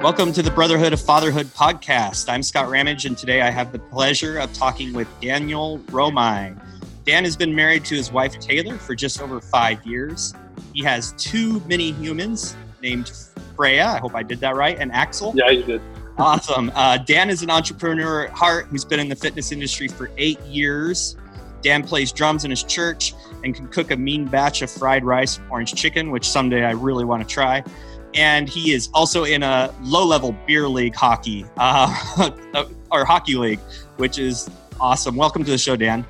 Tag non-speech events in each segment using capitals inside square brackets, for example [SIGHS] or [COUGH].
Welcome to the Brotherhood of Fatherhood podcast. I'm Scott Ramage, and today I have the pleasure of talking with Daniel Romine. Dan has been married to his wife Taylor for just over five years. He has two mini humans named Freya. I hope I did that right, and Axel. Yeah, you did. Awesome. Uh, Dan is an entrepreneur at heart who's been in the fitness industry for eight years. Dan plays drums in his church and can cook a mean batch of fried rice, orange chicken, which someday I really want to try. And he is also in a low level beer league hockey, uh, [LAUGHS] or hockey league, which is awesome. Welcome to the show, Dan.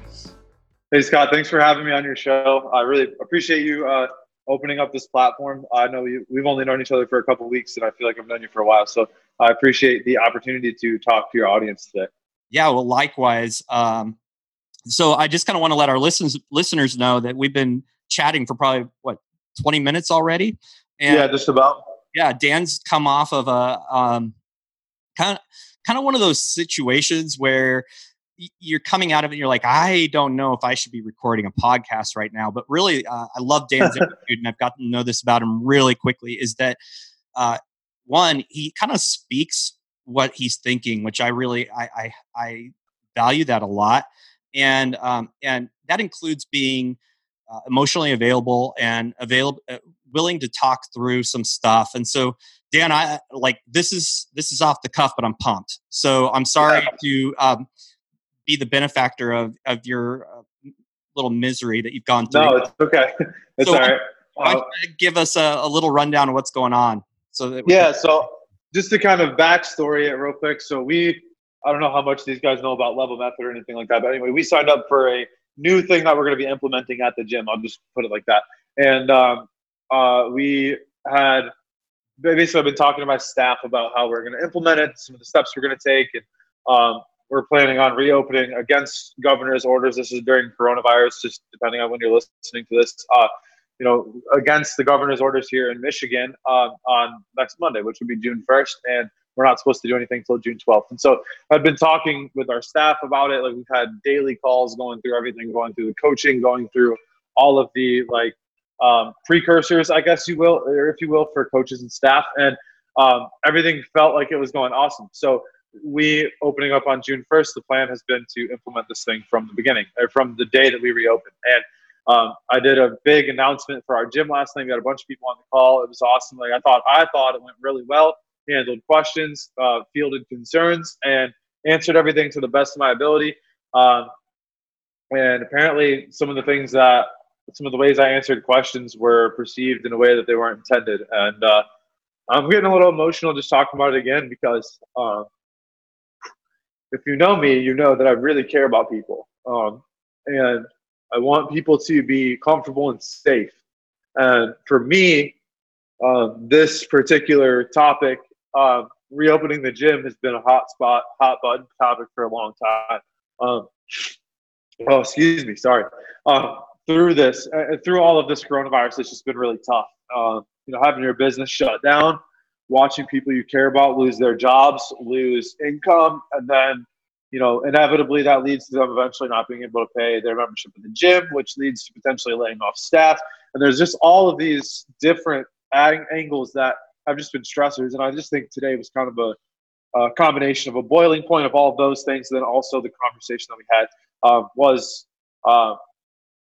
Hey, Scott. Thanks for having me on your show. I really appreciate you uh, opening up this platform. I know you, we've only known each other for a couple weeks, and I feel like I've known you for a while. So I appreciate the opportunity to talk to your audience today. Yeah, well, likewise. Um, so I just kind of want to let our listeners listeners know that we've been chatting for probably what 20 minutes already. And yeah, just about. Yeah, Dan's come off of a um, kind of kind of one of those situations where you're coming out of it you're like i don't know if i should be recording a podcast right now but really uh, i love dan's [LAUGHS] attitude and i've gotten to know this about him really quickly is that uh, one he kind of speaks what he's thinking which i really i i, I value that a lot. And um, and that includes being uh, emotionally available and available uh, willing to talk through some stuff and so dan i like this is this is off the cuff but i'm pumped so i'm sorry yeah. to um, be the benefactor of of your uh, little misery that you've gone through no it's okay [LAUGHS] it's so all right uh, give us a, a, little rundown of what's going on so that yeah can- so just to kind of backstory it real quick so we I don't know how much these guys know about level method or anything like that. But anyway, we signed up for a new thing that we're going to be implementing at the gym. I'll just put it like that. And um, uh, we had basically I've been talking to my staff about how we're going to implement it, some of the steps we're going to take, and um, we're planning on reopening against governor's orders. This is during coronavirus, just depending on when you're listening to this. Uh, you know, against the governor's orders here in Michigan uh, on next Monday, which would be June 1st, and we're not supposed to do anything until June 12th. And so I've been talking with our staff about it. Like we've had daily calls going through everything, going through the coaching, going through all of the like um, precursors, I guess you will, or if you will, for coaches and staff. And um, everything felt like it was going awesome. So we opening up on June 1st, the plan has been to implement this thing from the beginning, or from the day that we reopened. And um, I did a big announcement for our gym last night. We had a bunch of people on the call. It was awesome. Like I thought, I thought it went really well handled questions, uh, fielded concerns, and answered everything to the best of my ability. Um, and apparently, some of the things that some of the ways I answered questions were perceived in a way that they weren't intended. And uh, I'm getting a little emotional just talking about it again because uh, if you know me, you know that I really care about people. Um, and I want people to be comfortable and safe. And for me, um, this particular topic um, reopening the gym has been a hot spot, hot button topic for a long time. Um, oh, excuse me, sorry. Uh, through this, uh, through all of this coronavirus, it's just been really tough. Uh, you know, having your business shut down, watching people you care about lose their jobs, lose income, and then you know, inevitably that leads to them eventually not being able to pay their membership in the gym, which leads to potentially laying off staff. And there's just all of these different angles that have just been stressors. And I just think today was kind of a, a combination of a boiling point of all of those things. And then also the conversation that we had um, was, uh,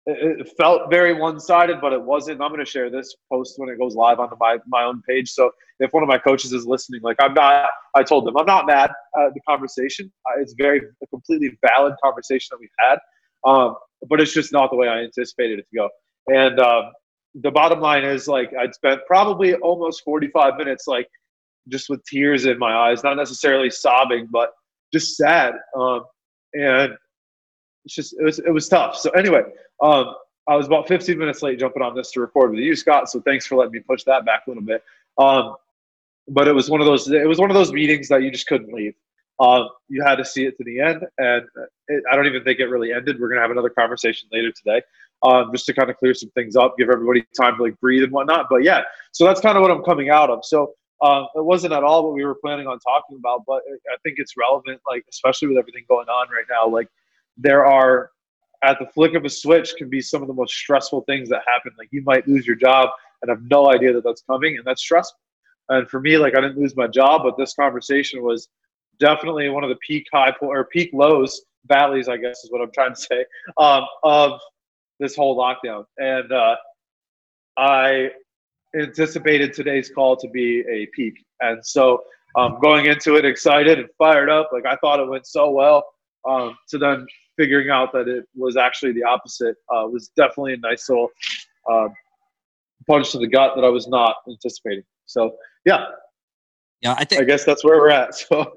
it, felt very one sided, but it wasn't. I'm going to share this post when it goes live on my, my own page. So if one of my coaches is listening, like I'm not, I told them I'm not mad at the conversation. It's very, a completely valid conversation that we've had. Um, but it's just not the way I anticipated it to go. And um, the bottom line is like I'd spent probably almost 45 minutes like just with tears in my eyes, not necessarily sobbing, but just sad. Um, and it's just it was it was tough. So anyway, um, I was about 15 minutes late jumping on this to record with you, Scott. So thanks for letting me push that back a little bit. Um, but it was one of those it was one of those meetings that you just couldn't leave. Um, you had to see it to the end, and it, I don't even think it really ended. We're gonna have another conversation later today um, just to kind of clear some things up, give everybody time to like breathe and whatnot. But yeah, so that's kind of what I'm coming out of. So uh, it wasn't at all what we were planning on talking about, but I think it's relevant, like especially with everything going on right now. Like there are at the flick of a switch can be some of the most stressful things that happen. Like you might lose your job and have no idea that that's coming, and that's stressful. And for me, like I didn't lose my job, but this conversation was definitely one of the peak high po- or peak lows, valleys, I guess is what I'm trying to say, um, of this whole lockdown. And uh, I anticipated today's call to be a peak, and so um, going into it excited and fired up, like I thought it went so well. Um, to then figuring out that it was actually the opposite uh, was definitely a nice little uh, punch to the gut that I was not anticipating. So yeah, yeah, I think I guess that's where we're at. [LAUGHS] So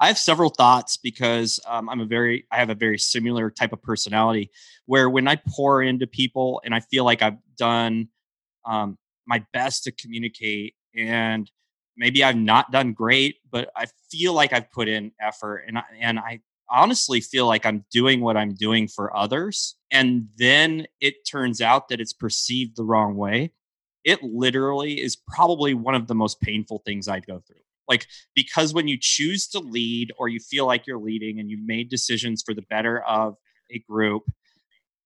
I have several thoughts because um, I'm a very I have a very similar type of personality where when I pour into people and I feel like I've done um, my best to communicate and maybe I've not done great, but I feel like I've put in effort and I, and I honestly feel like I'm doing what I'm doing for others and then it turns out that it's perceived the wrong way it literally is probably one of the most painful things I'd go through. Like, because when you choose to lead or you feel like you're leading and you've made decisions for the better of a group,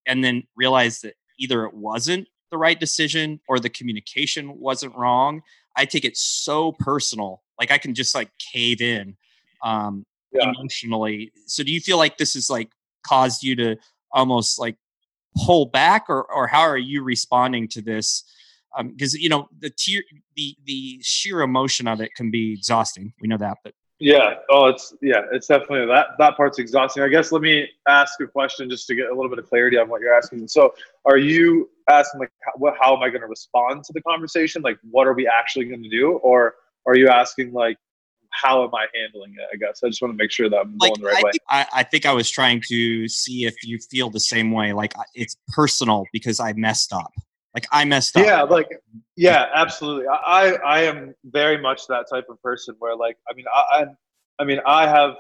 and then realize that either it wasn't the right decision or the communication wasn't wrong, I take it so personal. Like, I can just like cave in um, yeah. emotionally. So, do you feel like this has like caused you to almost like pull back, or, or how are you responding to this? Um because um, you know the tier the the sheer emotion of it can be exhausting we know that but yeah oh it's yeah it's definitely that that part's exhausting i guess let me ask a question just to get a little bit of clarity on what you're asking so are you asking like how, what, how am i going to respond to the conversation like what are we actually going to do or are you asking like how am I handling it? I guess I just want to make sure that I'm like, going the right I way. Think, I, I, think I was trying to see if you feel the same way. Like it's personal because I messed up. Like I messed up. Yeah, like yeah, absolutely. I I am very much that type of person where like I mean I I, I mean I have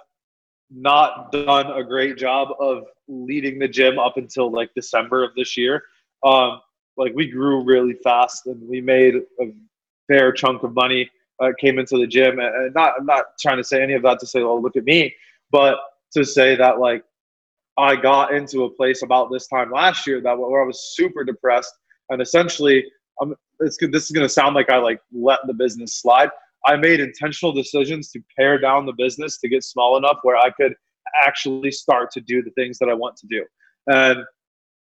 not done a great job of leading the gym up until like December of this year. Um, like we grew really fast and we made a fair chunk of money uh, came into the gym and not I'm not trying to say any of that to say oh look at me but to say that like I got into a place about this time last year that where I was super depressed and essentially I'm, this is going to sound like I like let the business slide. I made intentional decisions to pare down the business to get small enough where I could actually start to do the things that I want to do. And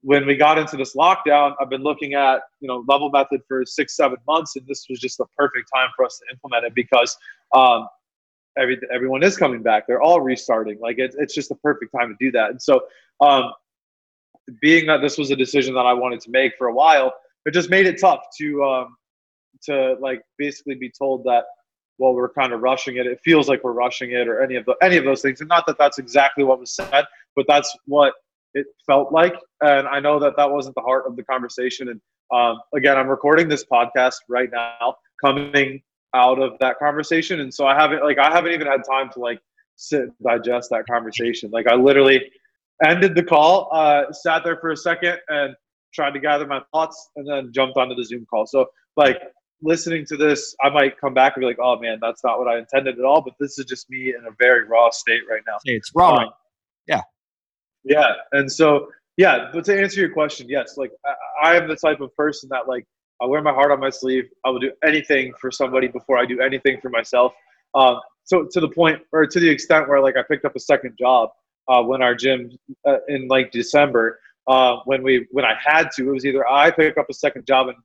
when we got into this lockdown, I've been looking at you know level method for six seven months, and this was just the perfect time for us to implement it because um, every everyone is coming back. They're all restarting. Like it's it's just the perfect time to do that. And so um, being that this was a decision that I wanted to make for a while, it just made it tough to um, to like basically be told that well we're kind of rushing it. It feels like we're rushing it, or any of the any of those things. And not that that's exactly what was said, but that's what it felt like. And I know that that wasn't the heart of the conversation. And um, again, I'm recording this podcast right now, coming out of that conversation, and so I haven't like I haven't even had time to like sit and digest that conversation. Like I literally ended the call, uh, sat there for a second and tried to gather my thoughts and then jumped onto the Zoom call. So like listening to this, I might come back and be like, oh man, that's not what I intended at all. But this is just me in a very raw state right now. It's raw. Um, yeah. Yeah. And so, yeah, but to answer your question, yes, like I, I am the type of person that like I wear my heart on my sleeve. I will do anything for somebody before I do anything for myself. Um, so to the point or to the extent where like I picked up a second job uh, when our gym uh, in like December uh, when we when I had to. It was either I pick up a second job and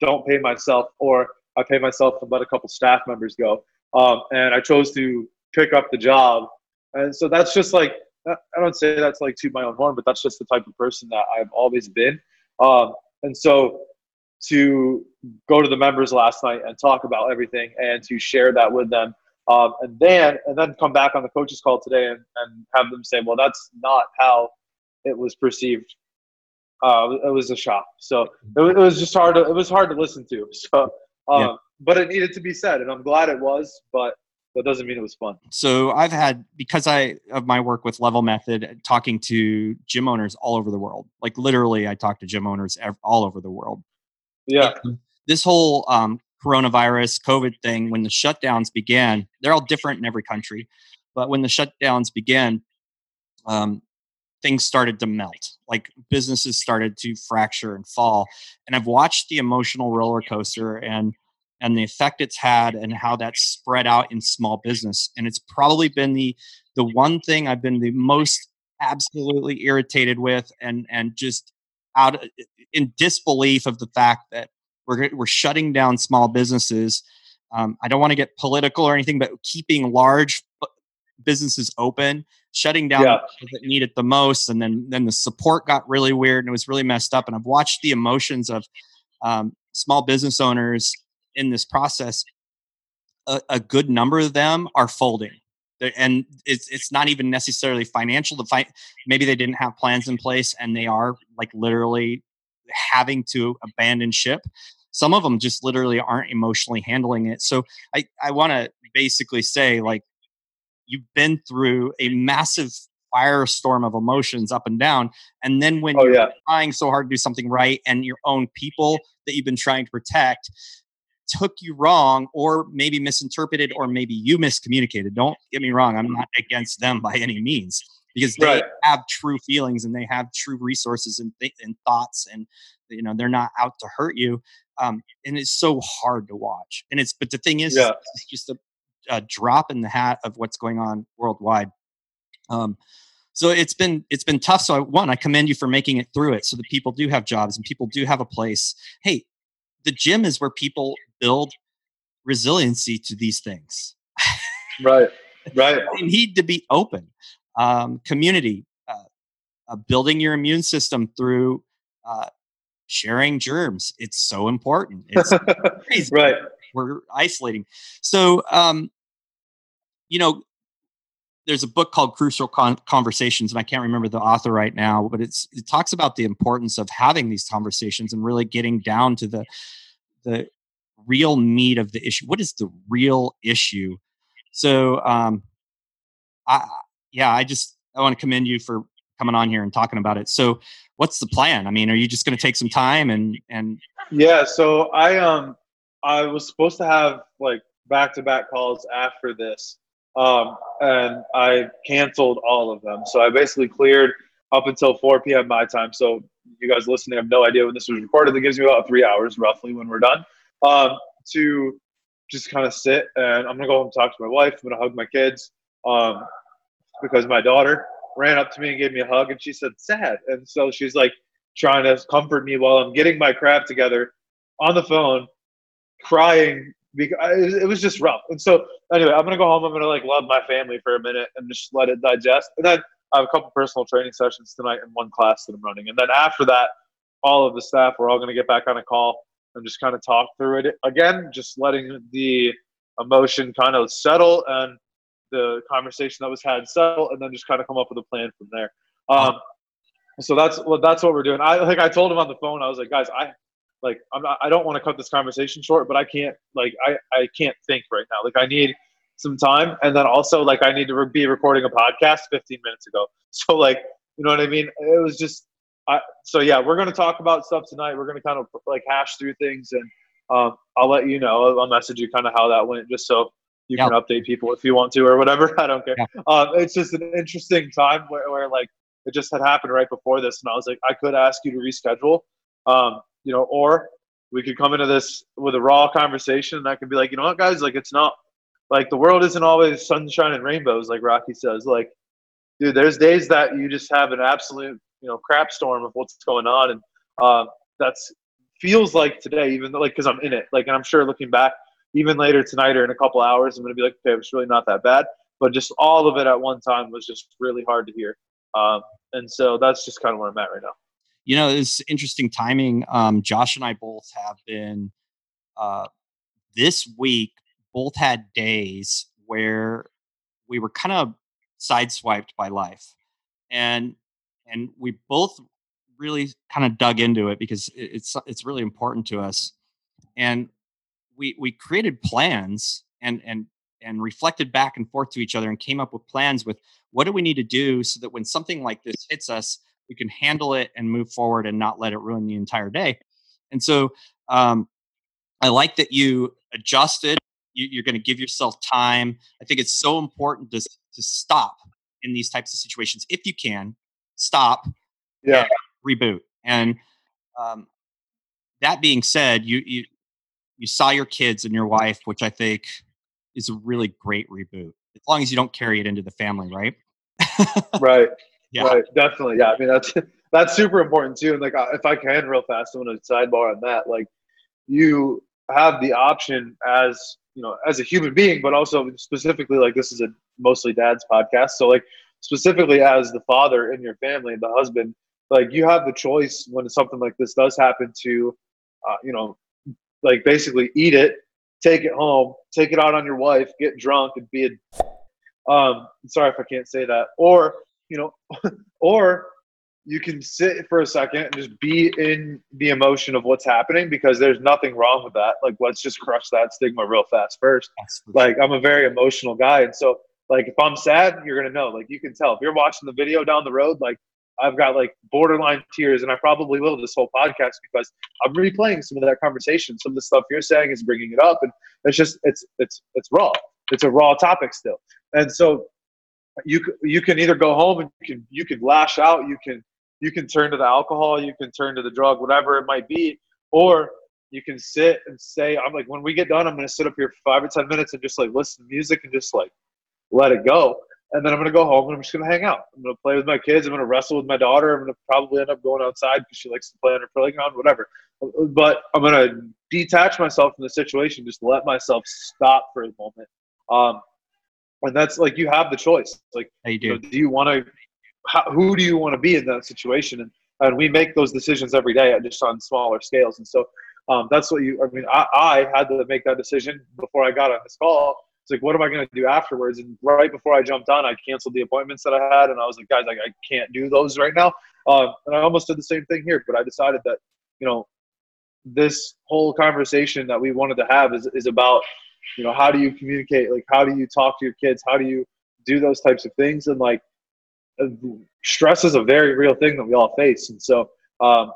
don't pay myself, or I pay myself and let a couple staff members go. Um, and I chose to pick up the job, and so that's just like I don't say that's like to my own horn, but that's just the type of person that I've always been. Um, and so to go to the members last night and talk about everything and to share that with them um, and then and then come back on the coaches call today and, and have them say, well, that's not how it was perceived. Uh, it was a shock. So it, it was just hard. To, it was hard to listen to. [LAUGHS] So, um, yeah. but it needed to be said, and I'm glad it was. But that doesn't mean it was fun. So I've had because I of my work with Level Method, talking to gym owners all over the world. Like literally, I talk to gym owners all over the world. Yeah. And this whole um, coronavirus, COVID thing, when the shutdowns began, they're all different in every country. But when the shutdowns began, um, things started to melt. Like businesses started to fracture and fall. And I've watched the emotional roller coaster. And and the effect it's had and how that's spread out in small business. And it's probably been the the one thing i've been the most absolutely irritated with and and just out in disbelief of the fact that we're we're shutting down small businesses. Um, i don't want to get political or anything but keeping large businesses open shutting down yeah. that need it the most and then then the support got really weird and it was really messed up. And i've watched the emotions of um, small business owners in this process, a, a good number of them are folding. and it's it's not even necessarily financial. The fight maybe they didn't have plans in place, and they are like literally having to abandon ship. Some of them just literally aren't emotionally handling it. So I I want to basically say like you've been through a massive firestorm of emotions up and down. And then when oh, you're yeah. trying so hard to do something right and your own people that you've been trying to protect took you wrong or maybe misinterpreted or maybe you miscommunicated. Don't get me wrong, I'm not against them by any means because they right. have true feelings and they have true resources and, th- and thoughts and you know they're not out to hurt you um, and it's so hard to watch and it's but the thing is yeah. it's just a, a, drop in the hat of what's going on worldwide um, so it's been it's been tough so I, one i commend you for making it through it so that people do have jobs and people do have a place hey the gym is where people build resiliency to these things. right, [LAUGHS] right. they need to be open. Um, community, uh, uh, building your immune system through uh, sharing germs. It's so important. It's [LAUGHS] crazy. right. We're isolating. So, um, you know, there's a book called Crucial Con- Conversations, and I can't remember the author right now, but it's it talks about the importance of having these conversations and really getting down to the the real meat of the issue. What is the real issue? So, um, I yeah, I just I want to commend you for coming on here and talking about it. So, what's the plan? I mean, are you just going to take some time and and? Yeah. So I um I was supposed to have like back to back calls after this, um, and I canceled all of them. So I basically cleared up until 4 p.m. my time. So you guys listening have no idea when this was recorded. That gives me about three hours roughly when we're done um, to just kind of sit and I'm gonna go home and talk to my wife. I'm gonna hug my kids um, because my daughter ran up to me and gave me a hug and she said sad and so she's like trying to comfort me while I'm getting my crap together on the phone, crying because it was just rough. And so anyway, I'm gonna go home. I'm gonna like love my family for a minute and just let it digest. And then I have a couple personal training sessions tonight and one class that I'm running. And then after that, all of the staff we're all gonna get back on a call and just kind of talk through it again, just letting the emotion kind of settle and the conversation that was had settle, and then just kind of come up with a plan from there. Um, so that's well, that's what we're doing. I like I told him on the phone, I was like, guys, I like I'm not, I don't want to cut this conversation short, but I can't like I I can't think right now. Like I need some time, and then also like I need to re- be recording a podcast 15 minutes ago. [LAUGHS] So like you know what I mean? It was just I, so yeah, we're going to talk about stuff tonight. We're going to kind of like hash through things, and um, I'll let you know. I'll, I'll message you kind of how that went, just so you yep. can update people if you want to or whatever. [LAUGHS] I don't care. Yep. Um, it's just an interesting time where, where like it just had happened right before this, and I was like, I could ask you to reschedule, um, you know, or we could come into this with a raw conversation, and I could be like, you know what, guys, like it's not like the world isn't always sunshine and rainbows, like Rocky says. Like, dude, there's days that you just have an absolute you know crap storm of what's going on, and uh, that's feels like today, even though like because I'm in it. Like, and I'm sure looking back, even later tonight or in a couple hours, I'm gonna be like, okay, it's really not that bad. But just all of it at one time was just really hard to hear, um, and so that's just kind of where I'm at right now. You know, it's interesting timing. Um, Josh and I both have been uh, this week. Both had days where we were kind of sideswiped by life, and and we both really kind of dug into it because it's it's really important to us and we we created plans and and and reflected back and forth to each other and came up with plans with what do we need to do so that when something like this hits us we can handle it and move forward and not let it ruin the entire day and so um, i like that you adjusted you, you're going to give yourself time i think it's so important to, to stop in these types of situations if you can stop, yeah, reboot. And um, that being said, you you you saw your kids and your wife, which I think is a really great reboot. As long as you don't carry it into the family, right? right. Yeah. Right. Definitely. Yeah. I mean, that's [LAUGHS] that's super important too. And like, if I can, real fast, I want to sidebar on that. Like, you have the option as you know, as a human being, but also specifically, like, this is a mostly dad's podcast. So, like, specifically as the father in your family, and the husband, like, you have the choice when something like this does happen to, uh, you know, like basically eat it, take it home, take it out on your wife, get drunk, and be a. Um, sorry if I can't say that. Or you know, [LAUGHS] or you can sit for a second and just be in the emotion of what's happening because there's nothing wrong with that. Like, let's just crush that stigma real fast first. Like, I'm a very emotional guy, and so like if I'm sad, you're gonna know. Like, you can tell if you're watching the video down the road. Like, I've got like borderline tears, and I probably will this whole podcast because I'm replaying some of that conversation. Some of the stuff you're saying is bringing it up, and it's just it's it's it's raw. It's a raw topic still, and so you you can either go home and you can you can lash out, you can you can turn to the alcohol, you can turn to the drug, whatever it might be, or you can sit and say, I'm like, when we get done, I'm gonna sit up here for five or ten minutes and just like listen to music and just like let it go and then I'm gonna go home and I'm just gonna hang out. I'm gonna play with my kids. I'm gonna wrestle with my daughter. I'm gonna probably end up going outside because she likes to play on her playground, whatever. But I'm gonna detach myself from the situation, just let myself stop for a moment. Um, and that's like you have the choice. Like, you do. You know, do you want to? Who do you want to be in that situation? And and we make those decisions every day, just on smaller scales. And so um, that's what you. I mean, I, I had to make that decision before I got on this call it's like, what am I going to do afterwards? And right before I jumped on, I canceled the appointments that I had, and I was like, guys, I, I can't do those right now. Uh, and I almost did the same thing here, but I decided that, you know, this whole conversation that we wanted to have is, is about, you know, how do you communicate? Like, how do you talk to your kids? How do you do those types of things? And like, uh, stress is a very real thing that we all face. And so, um,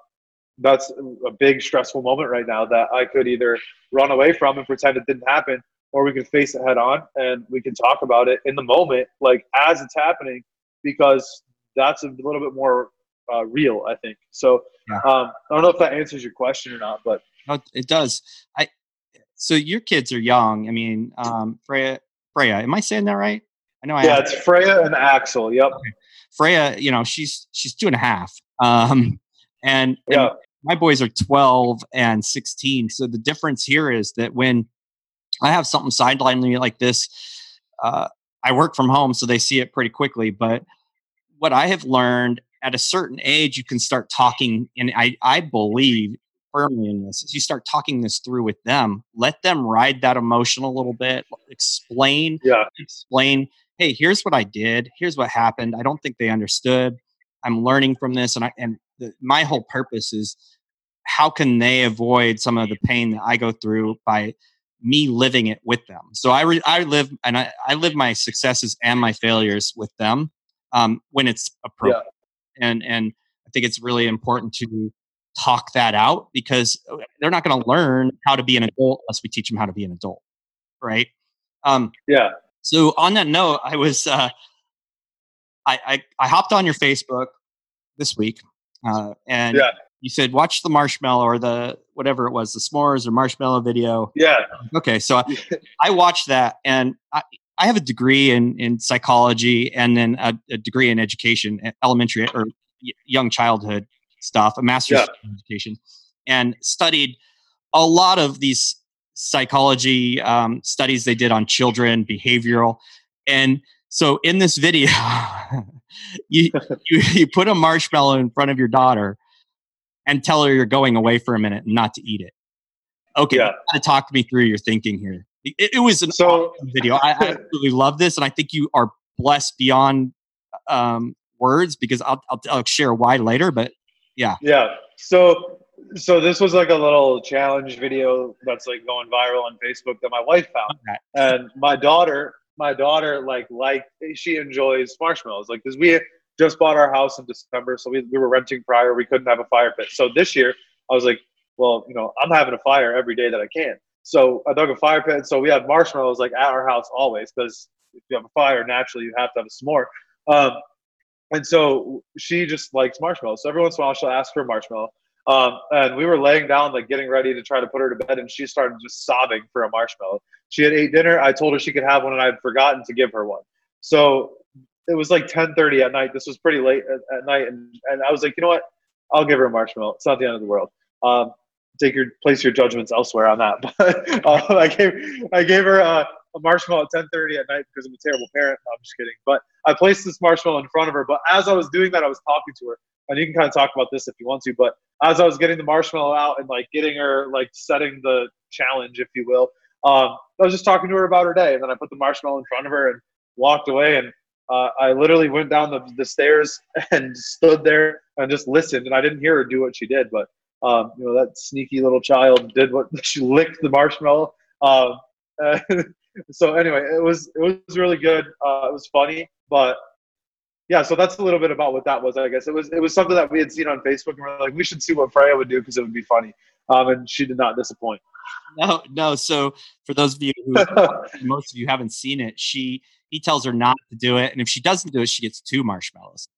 that's a big stressful moment right now that I could either run away from and pretend it didn't happen, or we can face it head on and we can talk about it in the moment, like as it's happening, because that's a little bit more uh, real, I think. So um, I don't know if that answers your question or not, but it does. I so your kids are young. I mean, um, Freya, Freya, am I saying that right? I know. I yeah, it's Freya and Axel. Yep. Okay. Freya, you know, she's she's two and a half. Um, and, yeah. and my boys are 12 and 16. So the difference here is that when I have something sidelined me like this. Uh, I work from home, so they see it pretty quickly. But what I have learned at a certain age, you can start talking, and I, I believe firmly in this. Is you start talking this through with them, let them ride that emotion a little bit, explain, yeah. explain. Hey, here's what I did. Here's what happened. I don't think they understood. I'm learning from this, and I and the, my whole purpose is how can they avoid some of the pain that I go through by me living it with them. So I re- I live and I, I live my successes and my failures with them um, when it's appropriate. Yeah. And and I think it's really important to talk that out because uh, they're not going to learn how to be an adult unless we teach them how to be an adult, right? Um, yeah. So on that note, I was uh, I, I I hopped on your Facebook this week, uh, and yeah you said watch the marshmallow or the whatever it was, the s'mores or marshmallow video. Yeah. Okay, so I, [LAUGHS] I watched that, and I, I have a degree in in psychology and then a, a degree in education, elementary or young childhood stuff, a master's yeah. education, and studied a lot of these psychology um, studies they did on children, behavioral, and so in this video, [LAUGHS] you, [LAUGHS] you you put a marshmallow in front of your daughter and tell her you're going away for a minute and not to eat it. Okay, yeah. to talk me through your thinking here. It, it was an so, awesome video. I, I [LAUGHS] absolutely love this, and I think you are blessed beyond um, words because I'll, I'll, I'll share why later. But yeah, yeah. So so this was like a little challenge video that's like going viral on Facebook that my wife found, okay. and my daughter, my daughter like like she enjoys marshmallows. Like because we just bought our house in December, so we, we were renting prior. We couldn't have a fire pit. So this year, I was like, well, you know, I'm having a fire every day that I can. So I dug a fire pit. So we had marshmallows like at our house always because if you have a fire, naturally you have to have a s'more. Um, and so she just likes marshmallows. So every once in a while she'll ask for a marshmallow. Um, and we were laying down, like getting ready to try to put her to bed, and she started just sobbing for a marshmallow. She had ate dinner. I told her she could have one, and I had forgotten to give her one. So it was like 10:30 at night. This was pretty late at, at, night, and, and I was like, you know what? I'll give her a marshmallow. It's not the end of the world. Um, take your place your judgments elsewhere on that. [LAUGHS] But uh, I gave I gave her a, a marshmallow at 10:30 at night because I'm a terrible parent. No, I'm just kidding. But I placed this marshmallow in front of her. But as I was doing that, I was talking to her, and you can kind of talk about this if you want to. But as I was getting the marshmallow out and like getting her like setting the challenge, if you will, um, I was just talking to her about her day, and then I put the marshmallow in front of her and walked away and. Uh, I literally went down the, the stairs [LAUGHS] and stood there and just listened, and I didn't hear her do what she did, but um, you know, that sneaky little child did what [LAUGHS] she licked the marshmallow. Um, [LAUGHS] so anyway, it was it was really good. Uh, it was funny, but yeah. So that's a little bit about what that was. I guess it was it was something that we had seen on Facebook, and we are like, we should see what Freya would do because it would be funny. Um, and she did not disappoint. No, no. So for those of you who [LAUGHS] most of you haven't seen it, she he tells her not to do it, and if she doesn't do it, she gets two marshmallows.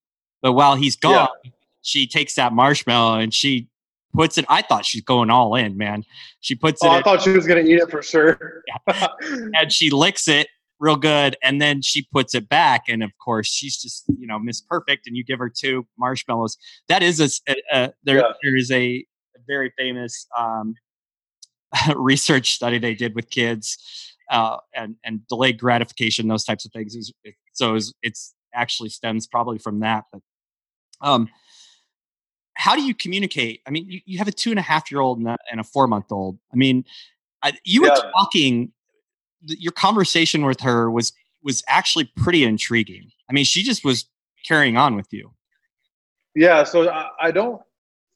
But while he's gone, yeah. she takes that marshmallow and she puts it. I thought she's going all in, man. She puts oh, it. I in, thought she was going to eat it for sure. yeah. [LAUGHS] And she licks it real good, and then she puts it back. And of course, she's just you know Miss Perfect, and you give her two marshmallows. That is a, a, a there. Yeah. There is a, very famous um, [LAUGHS] research study they did with kids. Uh, and and delayed gratification, those types of things. Is, so it's, it's actually stems probably from that. But um, how do you communicate? I mean, you, you have a two and a half year old and a, and a four month old. I mean, I, you yeah. were talking. Your conversation with her was was actually pretty intriguing. I mean, she just was carrying on with you. Yeah, so I, I don't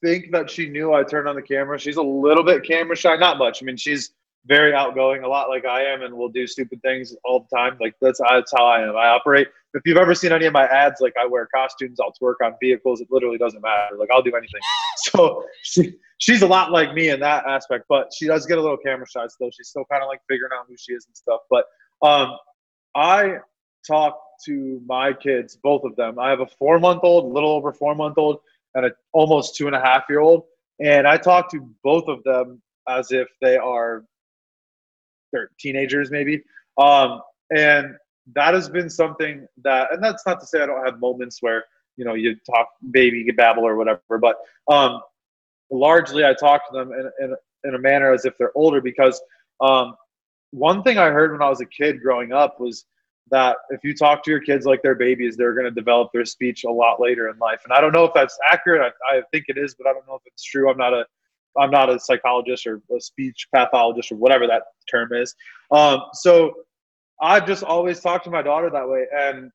think that she knew I turned on the camera. She's a little bit camera shy, not much. I mean, she's very outgoing, a lot like I am, and will do stupid things all the time. Like that's that's how I am. I operate. If you've ever seen any of my ads, like I wear costumes, I'll twerk on vehicles. It literally doesn't matter. Like I'll do anything. [LAUGHS] So she, she's a lot like me in that aspect, but she does get a little camera shy still. She's still kind of like figuring out who she is and stuff. But um, I talk to my kids, both of them. I have a four month old, little over four month old, and an almost two and a half year old. And I talk to both of them as if they are they're teenagers maybe. Um, and that has been something that, and that's not to say I don't have moments where you know you talk baby babble or whatever, but um, largely I talk to them in, in, in a manner as if they're older because um, one thing I heard when I was a kid growing up was that if you talk to your kids like they're babies, they're going to develop their speech a lot later in life. And I don't know if that's accurate. I, I think it is, but I don't know if it's true. I'm not a I'm not a psychologist or a speech pathologist or whatever that term is. Um, so I've just always talked to my daughter that way, and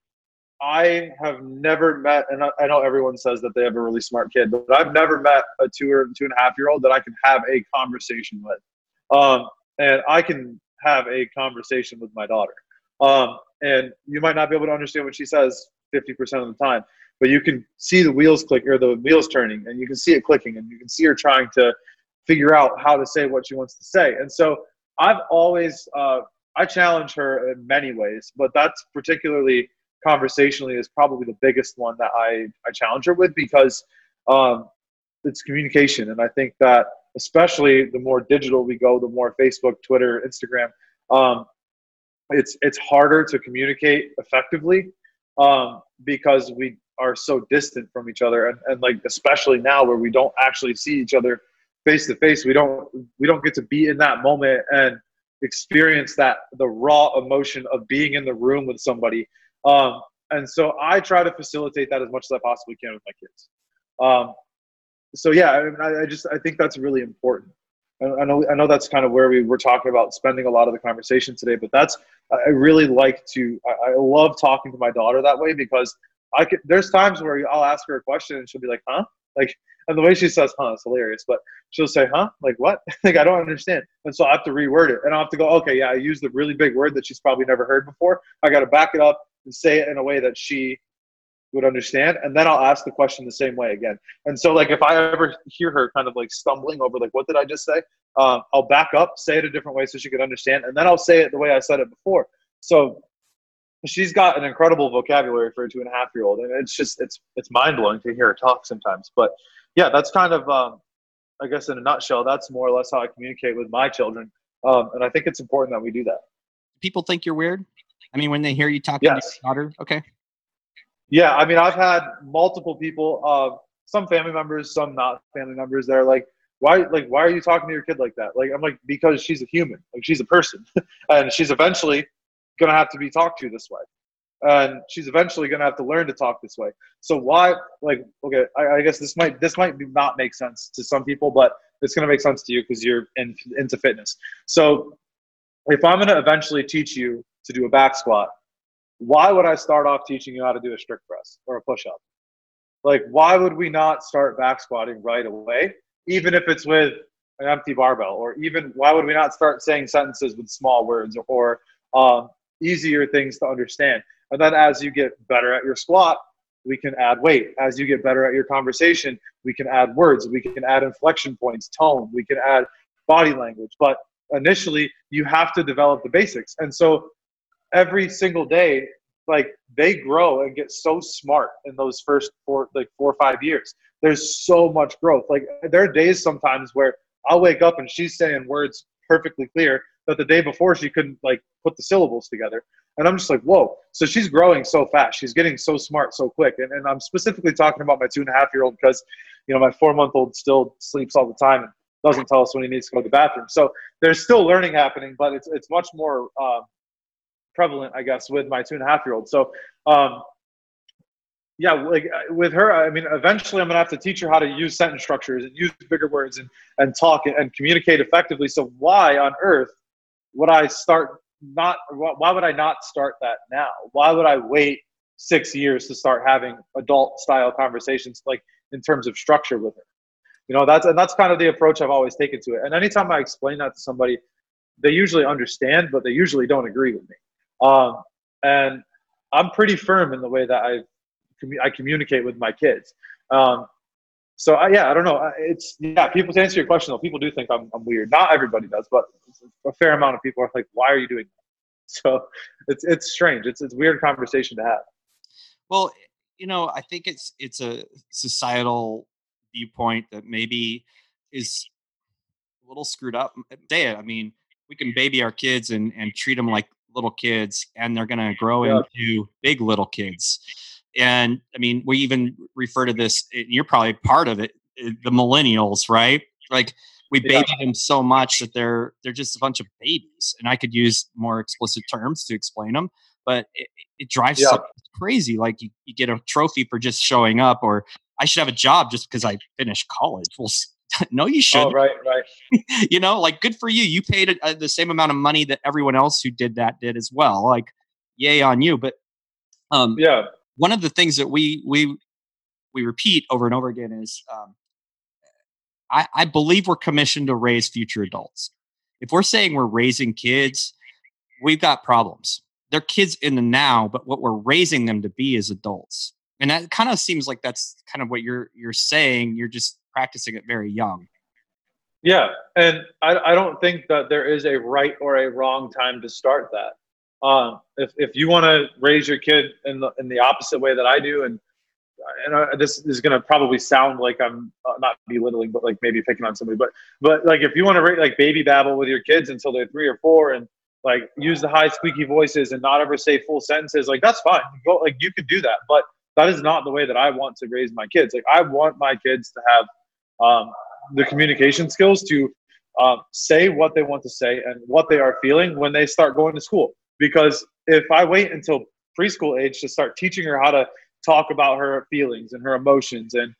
I have never met. And I, know everyone says that they have a really smart kid, but I've never met a two or two and a half year old that I can have a conversation with. Um, and I can have a conversation with my daughter. Um, and you might not be able to understand what she says 50% of the time, but you can see the wheels click or the wheels turning and you can see it clicking and you can see her trying to figure out how to say what she wants to say. And so I've always, uh, I challenge her in many ways, but that's particularly conversationally is probably the biggest one that I, I challenge her with because um, it's communication. And I think that especially the more digital we go, the more Facebook, Twitter, Instagram, um, it's, it's harder to communicate effectively um, because we are so distant from each other. And, and like, especially now where we don't actually see each other face to face we don't we don't get to be in that moment and experience that the raw emotion of being in the room with somebody. Um, and so i try to facilitate that as much as i possibly can with my kids. Um, so yeah I, mean, I, I, just i think that's really important. I, know i know that's kind of where we were talking about spending a lot of the conversation today but that's i really like to i, I love talking to my daughter that way because i could there's times where i'll ask her a question and she'll be like huh [LAUGHS] like and the way she says, huh, it's hilarious. But she'll say, huh? Like what? [LAUGHS] like I don't understand. And so I have to reword it. And I have to go, okay, yeah, I used the really big word that she's probably never heard before. I got to back it up and say it in a way that she would understand. And then I'll ask the question the same way again. And so like if I ever hear her kind of like stumbling over like, what did I just say? Uh, I'll back up, say it a different way so she could understand. And then I'll say it the way I said it before. So she's got an incredible vocabulary for a two and a half year old and it's just it's it's mind blowing to hear her talk sometimes but yeah, that's kind of um, I guess in a nutshell, that's more or less how I communicate with my children. Um, and I think it's important that we do that. People think you're weird. I mean, when they hear you talking yes. to your daughter, okay. Yeah, I mean, I've had multiple people, uh, some family members, some not family members. That are like, why, like, why are you talking to your kid like that? Like, I'm like, because she's a human, like she's a person, [LAUGHS] and she's eventually gonna have to be talked to this way and she's eventually going to have to learn to talk this way. So why, like, okay, I, I guess this might this might not make sense to some people, but it's going to make sense to you because you're in, into fitness. So if I'm going to eventually teach you to do a back squat, why would I start off teaching you how to do a strict press or a push up? Like, why would we not start back squatting right away, even if it's with an empty barbell, or even why would we not start saying sentences with small words or, or um, easier things to understand? And then as you get better at your squat, we can add weight. As you get better at your conversation, we can add words, we can add inflection points, tone, we can add body language. But initially, you have to develop the basics. And so every single day, like they grow and get so smart in those first four, like four or five years. There's so much growth. Like there are days sometimes where I'll wake up and she's saying words perfectly clear that the day before she couldn't like put the syllables together. And I'm just like, whoa. So she's growing so fast. She's getting so smart so quick. And, and I'm specifically talking about my two and a half year old because, you know, my four month old still sleeps all the time and doesn't tell us when he needs to go to the bathroom. So there's still learning happening, but it's, it's much more uh, prevalent, I guess, with my two and a half year old. So, um, yeah, like uh, with her, I mean, eventually I'm gonna have to teach her how to use sentence structures and use bigger words and, and talk and, and communicate effectively. So why on earth would I start not why would I not start that now? Why would I wait six years to start having adult style conversations like in terms of structure with her? You know, that's and that's kind of the approach I've always taken to it. And anytime I explain that to somebody, they usually understand, but they usually don't agree with me. Um, and I'm pretty firm in the way that I I communicate with my kids. Um, so uh, yeah, I don't know. It's yeah. People to answer your question though, people do think I'm, I'm weird. Not everybody does, but a fair amount of people are like, "Why are you doing that?" [LAUGHS] So it's it's strange. It's it's weird conversation to have. Well, you know, I think it's it's a societal viewpoint that maybe is a little screwed up. Day I mean, we can baby our kids and and treat them like little kids, and they're going to grow yeah. into big little kids and I mean, we even refer to this, and you're probably part of it, eh, the millennials, right? Like we baby yeah. them so much that they're they're just a bunch of babies. And I could use more explicit terms to explain them, but it, it drives yeah. crazy. Like you, you get a trophy for just showing up, or I should have a job just because I finished college. Well, [LAUGHS] no, you should. Oh, right, right. [LAUGHS] you know, like good for you. You paid uh, the same amount of money that everyone else who did that did as well. Like, yay on you. But um, yeah, one of the things that we we we repeat over and over again is um, I, I believe we're commissioned to raise future adults. If we're saying we're raising kids, we've got problems. They're kids in the now, but what we're raising them to be is adults. And that kind of seems like that's kind of what you're you're saying. You're just practicing it very young. Yeah, and I, I don't think that there is a right or a wrong time to start that. Um, if, if you want to raise your kid in the, in the opposite way that I do, and and uh, this is going to probably sound like I'm uh, not belittling, but like maybe picking on somebody, but but like if you want to rate like baby babble with your kids until they're three or four, and like use the high squeaky voices and not ever say full sentences, like that's fine. Go like you could do that, but that is not the way that I want to raise my kids. Like I want my kids to have um, the communication skills to uh, say what they want to say and what they are feeling when they start going to school because if I wait until preschool age to start teaching her how to talk about her feelings and her emotions and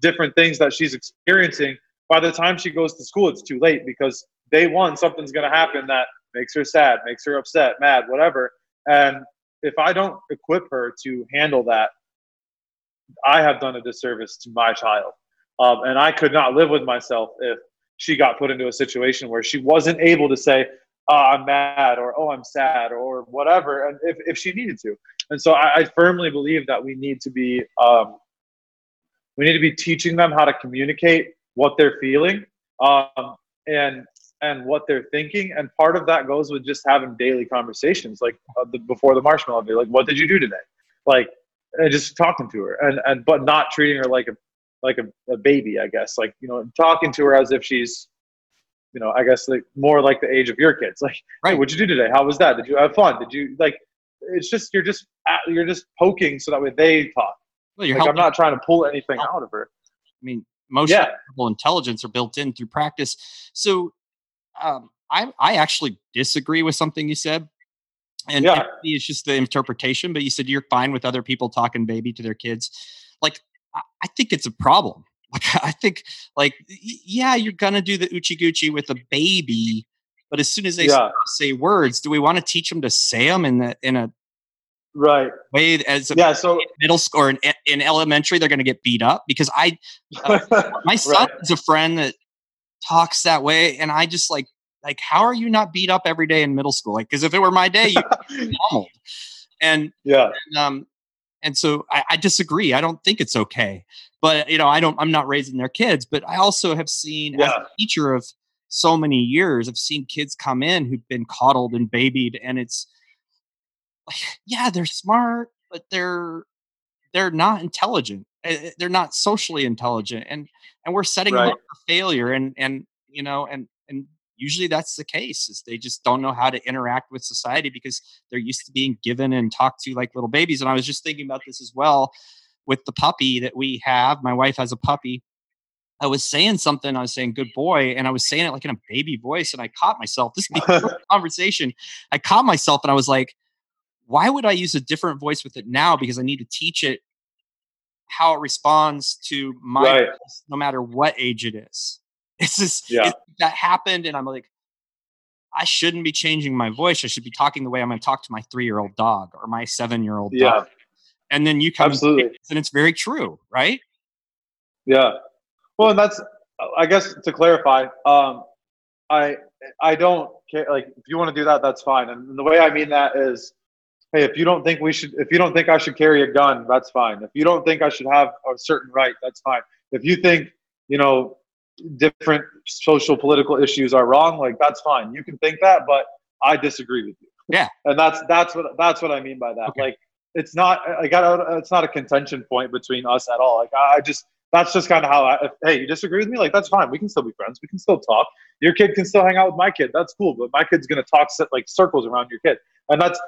different things that she's experiencing, by the time she goes to school, it's too late because day one, something's going to happen that makes her sad, makes her upset, mad, whatever. And if I don't equip her to handle that, I have done a disservice to my child. Um, and I could not live with myself if she got put into a situation where she wasn't able to say, oh, I'm mad or oh, I'm sad or whatever, and if, if she needed to. And so I, I firmly believe that we need to be um, we need to be teaching them how to communicate what they're feeling um, and and what they're thinking. And part of that goes with just having daily conversations, like uh, the, before the marshmallow day, like what did you do today, like and just talking to her and and but not treating her like a like a, a baby, I guess. Like you know, talking to her as if she's you know, I guess like more like the age of your kids. [LAUGHS] Like, right. Hey, what'd you do today? How was that? Did you have fun? Did you like? It's just you're just you're just poking so that way they talk. Well, you're like, I'm not trying to pull anything out of her. I mean, emotional yeah. intelligence are built in through practice. So, um, I I actually disagree with something you said. And yeah. it's just the interpretation, but you said you're fine with other people talking baby to their kids. Like, I think it's a problem. Like, [LAUGHS] I think, like, yeah, you're gonna do the uchi gucci with a baby, but as soon as they yeah. say words, do we want to teach them to say them in the in a right. way as a, yeah so [LAUGHS] middle school or in, in elementary they're going to get beat up? Because i uh, [LAUGHS] my son right. is a friend that talks that way and i just like like how are you not beat up every day in middle school? Like because if it were my day you and yeah. and, um and so I, I disagree i don't think it's okay but you know i don't i'm not raising their kids but i also have seen yeah. as a teacher of so many years i've seen kids come in who've been coddled and babied and it's [SIGHS] yeah, they're smart, but they're they're not intelligent. Eh, eh, they're not socially intelligent, and and we're setting right. them up for failure. And and you know, and and usually that's the case is they just don't know how to interact with society because they're used to being given and talked to like little babies. And I was just thinking about this as well with the puppy that we have. My wife has a puppy. I was saying something. I was saying "good boy," and I was saying it like in a baby voice, and I caught myself. This [LAUGHS] conversation, I caught myself, and I was like, why would I use a different voice with it now? Because I need to teach it how it responds to my right. voice, no matter what age it is. [LAUGHS] It's just yeah. it, that happened, and I'm like, I shouldn't be changing my voice. I should be talking the way I'm going to talk to my three year old dog or my seven year old yeah. dog. And then you come absolutely, and it's very true, right? Yeah. Well, and that's I guess to clarify, um, I I don't care. Like, if you want to do that, that's fine. And the way I mean that is, hey, if you don't think we should, if you don't think I should carry a gun, that's fine. If you don't think I should have a certain right, that's fine. If you think, you know, different social political issues are wrong, like that's fine. You can think that, but I disagree with you. Yeah, and that's that's what that's what I mean by that. Okay. Like, it's not I got it's not a contention point between us at all. Like, I just that's just kind of how I. If, hey, you disagree with me? Like, that's fine. We can still be friends. We can still talk. Your kid can still hang out with my kid. That's cool. But my kid's gonna talk like circles around your kid, and that's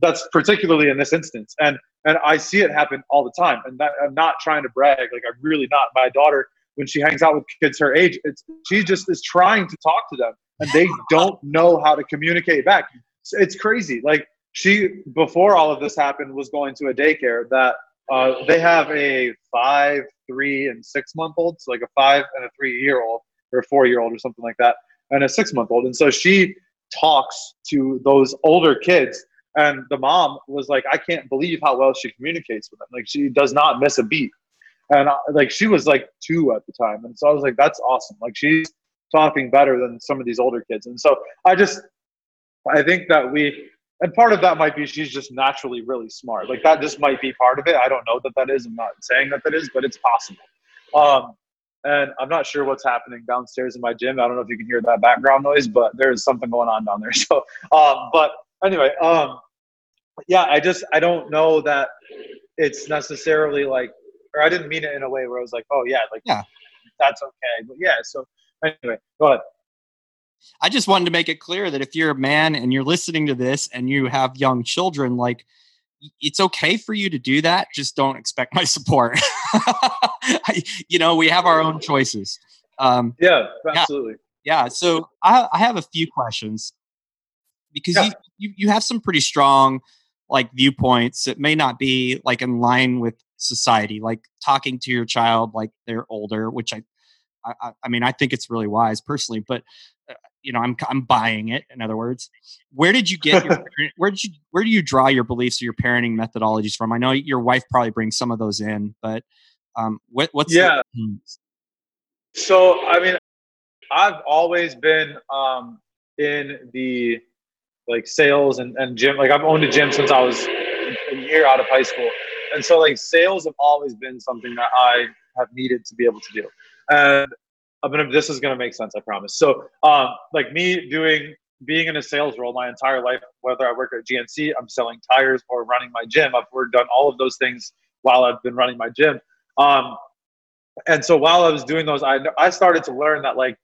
that's particularly in this instance and and i see it happen all the time and that, i'm not trying to brag like i'm really not my daughter when she hangs out with kids her age it's she just is trying to talk to them and they don't know how to communicate back it's crazy like she before all of this happened was going to a daycare that uh, they have a five three and six month old so like a five and a three year old or a four year old or something like that and a six month old and so she talks to those older kids and the mom was like, I can't believe how well she communicates with them. Like she does not miss a beat. And I, like she was like two at the time. And so I was like, that's awesome. Like she's talking better than some of these older kids. And so I just, I think that we, and part of that might be she's just naturally really smart. Like that just might be part of it. I don't know that that is. I'm not saying that that is, but it's possible. Um, and I'm not sure what's happening downstairs in my gym. I don't know if you can hear that background noise, but there's something going on down there. [LAUGHS] So, um, but anyway, um, yeah, I just I don't know that it's necessarily like, or I didn't mean it in a way where I was like, oh yeah, like yeah, that's okay. But yeah, so anyway, go ahead. I just wanted to make it clear that if you're a man and you're listening to this and you have young children, like it's okay for you to do that. Just don't expect my [LAUGHS] support. [LAUGHS] I, you know, we have our own choices. Um, yeah, absolutely. Yeah. yeah. So I, I, have a few questions because yeah. you, you, you have some pretty strong like viewpoints it may not be like in line with society like talking to your child like they're older which i i, I mean i think it's really wise personally but uh, you know i'm i'm buying it in other words where did you get your [LAUGHS] where did you where do you draw your beliefs or your parenting methodologies from i know your wife probably brings some of those in but um what what's yeah the- so i mean i've always been um in the like sales and, and gym. Like I've owned a gym since I was a year out of high school. And so like sales have always been something that I have needed to be able to do. And I'm gonna this is gonna make sense, I promise. So um like me doing being in a sales role my entire life, whether I work at GNC, I'm selling tires or running my gym. I've worked done all of those things while I've been running my gym. Um and so while I was doing those, I I started to learn that like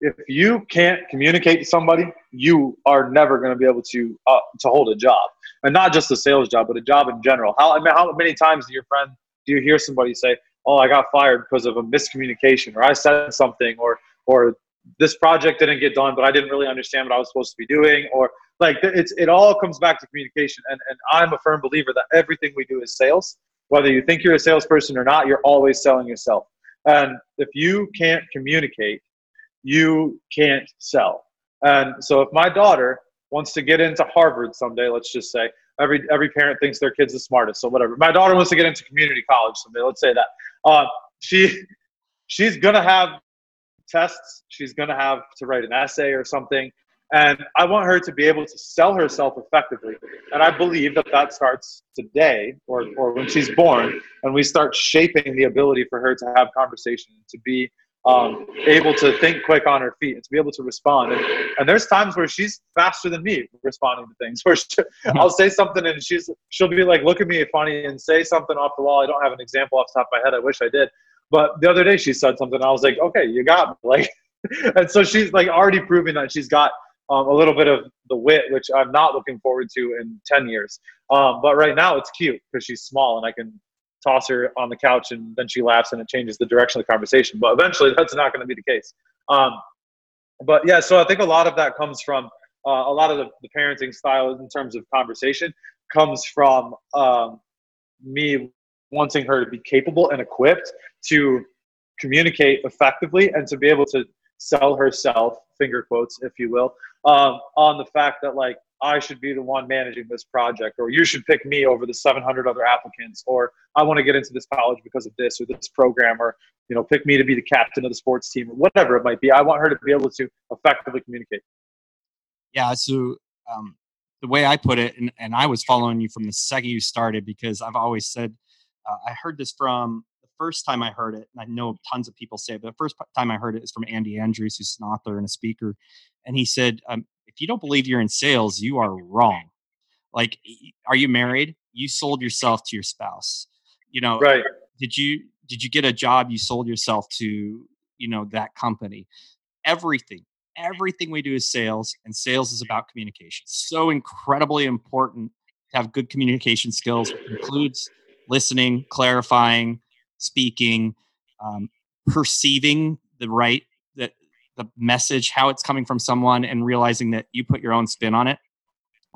if you can't communicate to somebody, you are never going to be able to uh, to hold a job, and not just a sales job, but a job in general. How I mean, how many times do your friend do you hear somebody say, "Oh, I got fired because of a miscommunication," or "I said something," or or this project didn't get done, but I didn't really understand what I was supposed to be doing, or like it's it all comes back to communication. And and I'm a firm believer that everything we do is sales. Whether you think you're a salesperson or not, you're always selling yourself. And if you can't communicate, you can't sell. And so if my daughter wants to get into Harvard someday, let's just say every every parent thinks their kid's the smartest, so whatever. My daughter wants to get into community college someday. Let's say that. Uh, she she's gonna have tests. She's gonna have to write an essay or something. And I want her to be able to sell herself effectively. And I believe that that starts today or, or when she's born, and we start shaping the ability for her to have conversation, to be um, able to think quick on her feet, and to be able to respond. And, and there's times where she's faster than me responding to things. [LAUGHS] Where she, I'll say something and she's she'll be like, "Look at me funny," and say something off the wall. I don't have an example off the top of my head. I wish I did. But the other day she said something. I was like, "Okay, you got me." [LAUGHS] Like, and so she's like already proving that she's got um, a little bit of the wit, which I'm not looking forward to in 10 years. Um, but right now it's cute because she's small and I can toss her on the couch and then she laughs and it changes the direction of the conversation. But eventually [LAUGHS] that's not going to be the case. Um, but yeah, so I think a lot of that comes from uh, a lot of the, the, parenting style in terms of conversation comes from um, me wanting her to be capable and equipped to communicate effectively and to be able to sell herself, finger quotes, if you will, um, on the fact that like I should be the one managing this project, or you should pick me over the 700 other applicants, or I want to get into this college because of this or this program, or you know, pick me to be the captain of the sports team, or whatever it might be. I want her to be able to effectively communicate. Yeah. So um, the way I put it, and, and I was following you from the second you started because I've always said uh, I heard this from the first time I heard it, and I know tons of people say it, but the first time I heard it is from Andy Andrews, who's an author and a speaker. And he said, um, you don't believe you're in sales, you are wrong. Like, are you married? You sold yourself to your spouse. You know, right. Did you did you get a job? You sold yourself to, you know, that company. Everything, everything we do is sales, and sales is about communication. So incredibly important to have good communication skills, which includes listening, clarifying, speaking, um, perceiving the right the message, how it's coming from someone, and realizing that you put your own spin on it.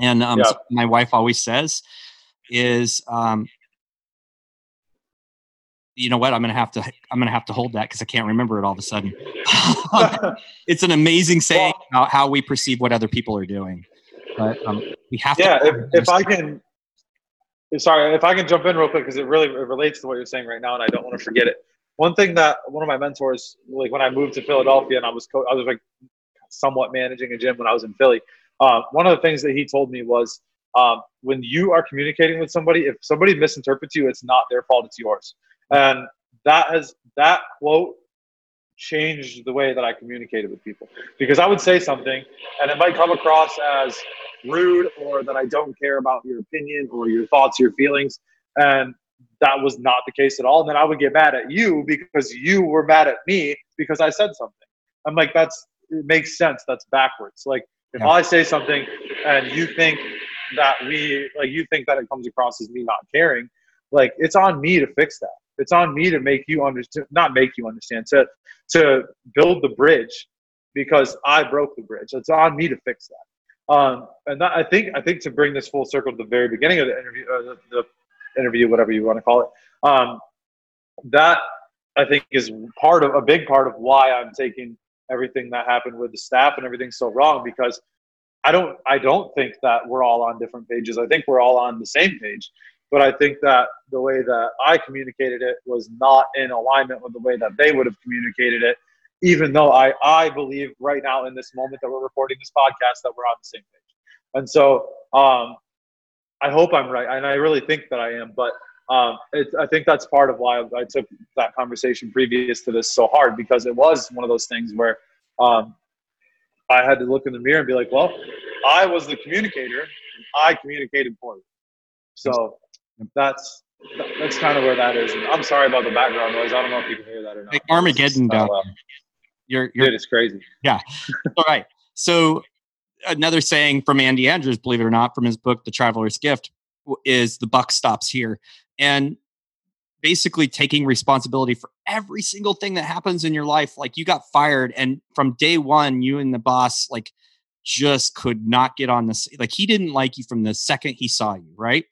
And um, yeah. so my wife always says is, um, you know what? I'm gonna have to. I'm gonna have to hold that because I can't remember it all of a sudden. [LAUGHS] it's an amazing saying well, about how we perceive what other people are doing, but um, we have yeah, to. Yeah, if, if I can sorry if i can jump in real quick because it really it relates to what you're saying right now and i don't want to forget it one thing that one of my mentors like when i moved to philadelphia and i was co- i was like somewhat managing a gym when i was in philly uh, one of the things that he told me was um, when you are communicating with somebody if somebody misinterprets you it's not their fault it's yours and that has that quote changed the way that i communicated with people because i would say something and it might come across as rude or that I don't care about your opinion or your thoughts, your feelings. And that was not the case at all. And then I would get mad at you because you were mad at me because I said something. I'm like, that's, it makes sense. That's backwards. Like, if yeah. I say something and you think that we, like, you think that it comes across as me not caring, like, it's on me to fix that. It's on me to make you understand, not make you understand, to, to build the bridge because I broke the bridge. It's on me to fix that. Um, and that, I think I think to bring this full circle to the very beginning of the interview, uh, the, the, interview, whatever you want to call it, um, that I think is part of a big part of why I'm taking everything that happened with the staff and everything so wrong because I don't I don't think that we're all on different pages. I think we're all on the same page. But I think that the way that I communicated it was not in alignment with the way that they would have communicated it even though I, I believe right now in this moment that we're recording this podcast that we're on the same page. And so um, I hope I'm right. And I really think that I am. But um, it, I think that's part of why I took that conversation previous to this so hard because it was one of those things where um, I had to look in the mirror and be like, well, I was the communicator. And I communicated for you. So that's that's kind of where that is. And I'm sorry about the background noise. I don't know if you can hear that or not. Like Armageddon down. Uh, you're, you're, Dude, it's crazy. Yeah. All right. So another saying from Andy Andrews, believe it or not, from his book, The Traveler's Gift, is the buck stops here. And basically taking responsibility for every single thing that happens in your life. Like you got fired, and from day one, you and the boss, like, just could not get on this. Like he didn't like you from the second he saw you, right?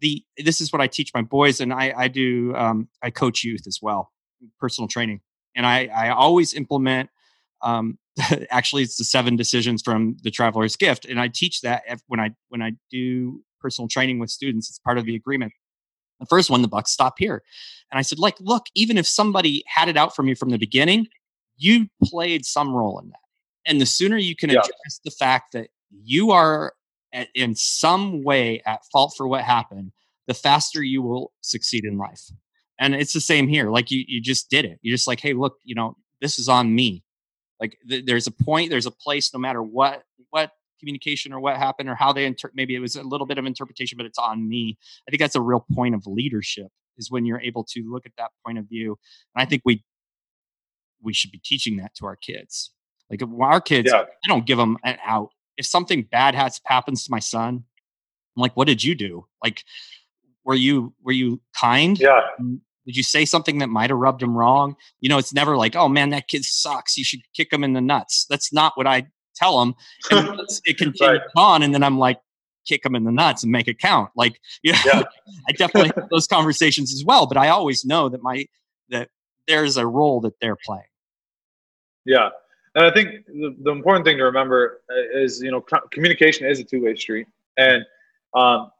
The this is what I teach my boys, and I I do um, I coach youth as well, personal training, and I I always implement um, [LAUGHS] actually it's the seven decisions from the traveler's gift and i teach that when i when i do personal training with students it's part of the agreement. The first one the buck stop here. And i said like look even if somebody had it out from you from the beginning you played some role in that. And the sooner you can yeah. address the fact that you are at, in some way at fault for what happened the faster you will succeed in life. And it's the same here like you you just did it. You're just like hey look you know this is on me like th- there's a point there's a place no matter what what communication or what happened or how they inter- maybe it was a little bit of interpretation but it's on me. I think that's a real point of leadership is when you're able to look at that point of view and i think we we should be teaching that to our kids. Like our kids yeah. i don't give them an out. If something bad has happens to my son i'm like what did you do? Like were you were you kind? Yeah mm. Did you say something that might have rubbed him wrong? You know, it's never like, oh man, that kid sucks. You should kick him in the nuts. That's not what I tell him. And [LAUGHS] it continues right. on. And then I'm like, kick him in the nuts and make it count. Like, [LAUGHS] you know, yeah. I definitely have those conversations as well. But I always know that my, that there's a role that they're playing. Yeah. And I think the, the important thing to remember uh, is, you know, communication is a two way street. And um,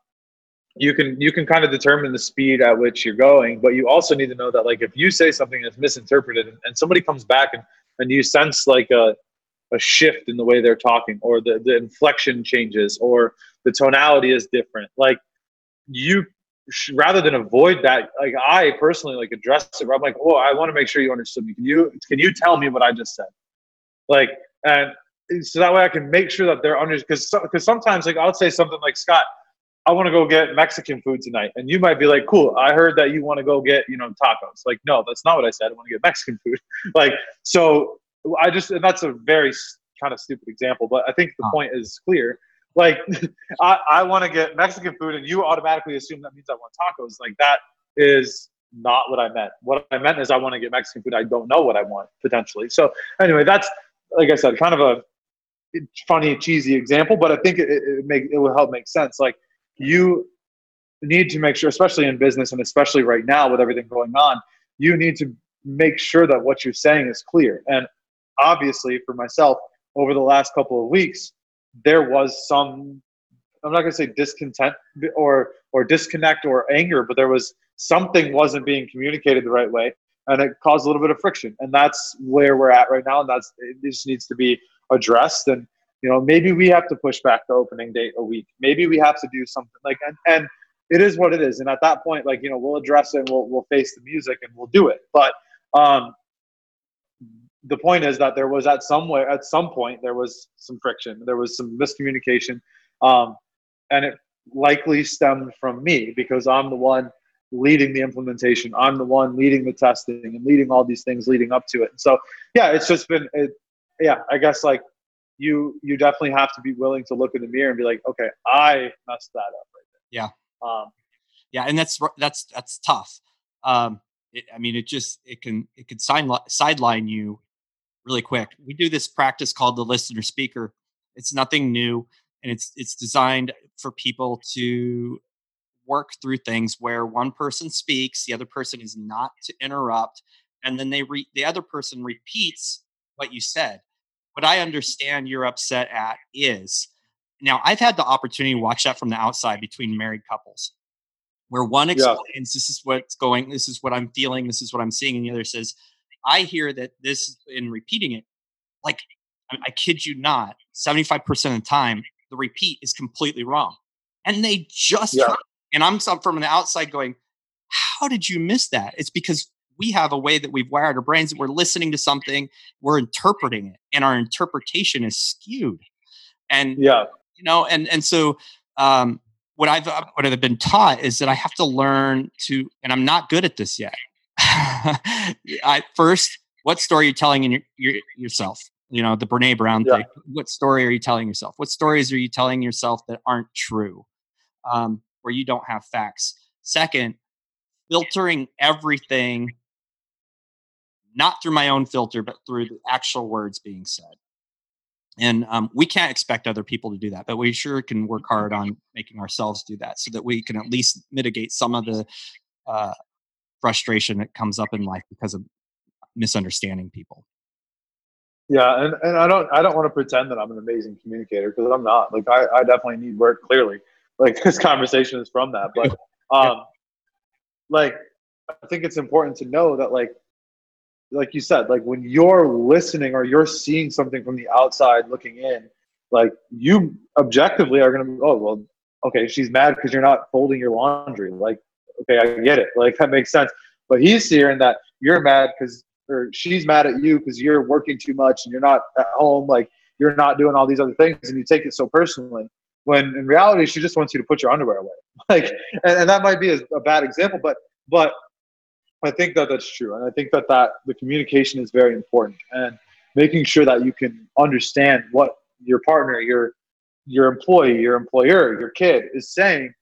you can you can kind of determine the speed at which you're going but you also need to know that like if you say something that's misinterpreted and, and somebody comes back and, and you sense like a, a shift in the way they're talking or the, the inflection changes or the tonality is different like you rather than avoid that like i personally like address it i'm like oh i want to make sure you understood me. Can you can you tell me what i just said? Like and so that way i can make sure that they're under because because sometimes like i'll say something like scott I want to go get Mexican food tonight. And you might be like, cool, I heard that you want to go get, you know, tacos. Like, no, that's not what I said. I want to get Mexican food. [LAUGHS] like, so I just, and that's a very kind of stupid example, but I think the oh. point is clear. Like, [LAUGHS] I, I want to get Mexican food and you automatically assume that means I want tacos. Like, that is not what I meant. What I meant is I want to get Mexican food. I don't know what I want potentially. So, anyway, that's, like I said, kind of a eh, funny, cheesy example, but I think it, it, make, it will help make sense. Like, you need to make sure, especially in business and especially right now with everything going on, you need to make sure that what you're saying is clear. And obviously, for myself, over the last couple of weeks, there was some I'm not going to say discontent or or disconnect or anger, but there was something wasn't being communicated the right way, and it caused a little bit of friction. And that's where we're at right now, and that's it just needs to be addressed. And you know maybe we have to push back the opening date a week. Maybe we have to do something like and, and it is what it is. And at that point like you know we'll address it and we'll, we'll face the music and we'll do it. But um the point is that there was at somewhere at some point there was some friction. There was some miscommunication um and it likely stemmed from me because i'm the one leading the implementation. I'm the one leading the testing and leading all these things leading up to it. So yeah it's just been it yeah i guess like you you definitely have to be willing to look in the mirror and be like, okay, I messed that up right there. Yeah. Um, yeah, and that's that's that's tough. Um, it, I mean, it just it can it can sign, sideline you really quick. We do this practice called the listener speaker. It's nothing new, and it's it's designed for people to work through things where one person speaks, the other person is not to interrupt, and then they re- the other person repeats what you said what I understand you're upset at is now I've had the opportunity to watch that from the outside between married couples where one explains yeah. this is what's going, this is what I'm feeling, this is what I'm seeing, and the other says, I hear that this in repeating it, like I, kid you not, 75% of the time, the repeat is completely wrong. And they just yeah. and I'm from the outside going, How did you miss that? It's because we have a way that we've wired our brains that we're listening to something, we're interpreting it, and our interpretation is skewed. And yeah, you know, and and so um, what I've uh, what I've been taught is that I have to learn to, and I'm not good at this yet. [LAUGHS] I first, what story are you telling in your, your, yourself? You know, the Brene Brown yeah. thing. What story are you telling yourself? What stories are you telling yourself that aren't true, um, where you don't have facts? Second, filtering everything, not through my own filter, but through the actual words being said. And um, we can't expect other people to do that but we sure can work hard on making ourselves do that so that we can at least mitigate some of the uh, frustration that comes up in life because of misunderstanding people. Yeah and, and i don't i don't want to pretend that i'm an amazing communicator because i'm not like I, I definitely need work clearly like [LAUGHS] this conversation is from that but [LAUGHS] um like i think it's important to know that like like you said, like when you're listening or you're seeing something from the outside looking in, like you objectively are going to, oh, well, okay, she's mad because you're not folding your laundry. Like, okay, I get it. Like that makes sense. But he's hearing that you're mad because, or she's mad at you because you're working too much and you're not at home. Like you're not doing all these other things and you take it so personally. When in reality, she just wants you to put your underwear away. [LAUGHS] Like, and, and that might be a, a bad example, but but I think that that's true, and I think that that the communication is very important, and making sure that you can understand what your partner, your your employee, your employer, your kid is saying,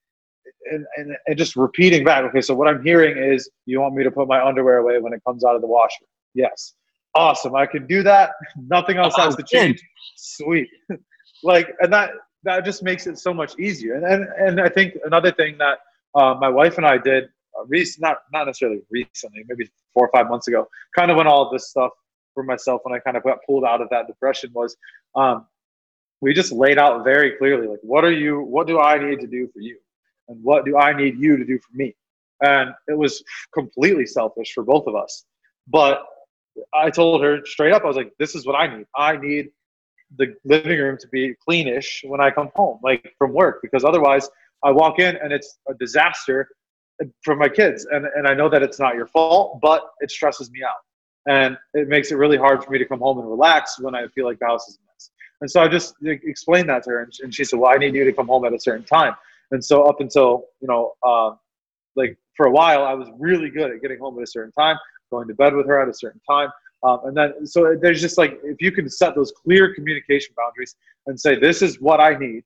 and, and, and just repeating back. Okay, so what I'm hearing is you want me to put my underwear away when it comes out of the washer. Yes, awesome. I can do that. [LAUGHS] Nothing else has to change. Sweet. [LAUGHS] like, and that that just makes it so much easier. And and, and I think another thing that uh, my wife and I did recent, not not necessarily recently, maybe four or five months ago, kind of when all this stuff for myself when I kind of got pulled out of that depression was, um, we just laid out very clearly like what are you, what do I need to do for you, and what do I need you to do for me, and it was completely selfish for both of us, but I told her straight up, I was like, this is what I need. I need the living room to be cleanish when I come home, like from work, because otherwise I walk in and it's a disaster for my kids. And, and I know that it's not your fault, but it stresses me out. And it makes it really hard for me to come home and relax when I feel like the house is a mess. And so I just explained that to her, and she said, "Well, I need you to come home at a certain time." And so up until you know, uh, like for a while, I was really good at getting home at a certain time, going to bed with her at a certain time, um, and then so there's just like if you can set those clear communication boundaries and say, "This is what I need,"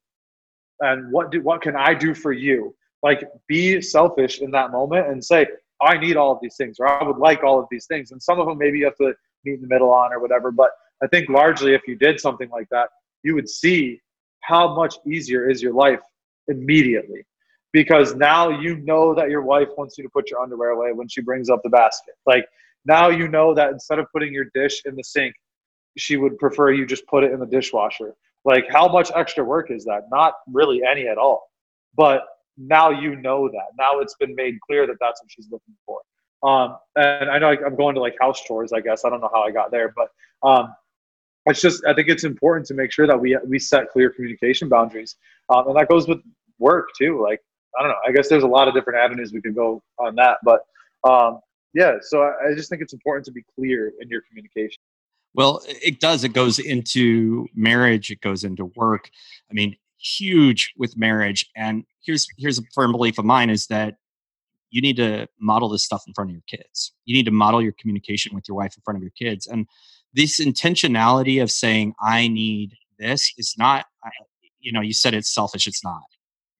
and what do what can I do for you, like be selfish in that moment and say i need all of these things or i would like all of these things. And some of them maybe you have to meet in the middle on or whatever but i think largely if you did something like that you would see how much easier is your life immediately. Because now you know that your wife wants you to put your underwear away when she brings up the basket. Like now you know that instead of putting your dish in the sink she would prefer you just put it in the dishwasher. Like how much extra work is that? Not really any at all. But now you know that. Now it's been made clear that that's what she's looking for. Um, and I know I'm going to like house chores, I guess. I don't know how I got there, but um, it's just I think it's important to make sure that we we set clear communication boundaries, um, and that goes with work too. Like I don't know. I guess there's a lot of different avenues we could go on that, but um, yeah. So I, I just think it's important to be clear in your communication. Well, it does. It goes into marriage. It goes into work. I mean, huge with marriage. And here's here's a firm belief of mine is that you need to model this stuff in front of your kids. You need to model your communication with your wife in front of your kids. And this intentionality of saying I need this is not you know, you said it's selfish, it's not.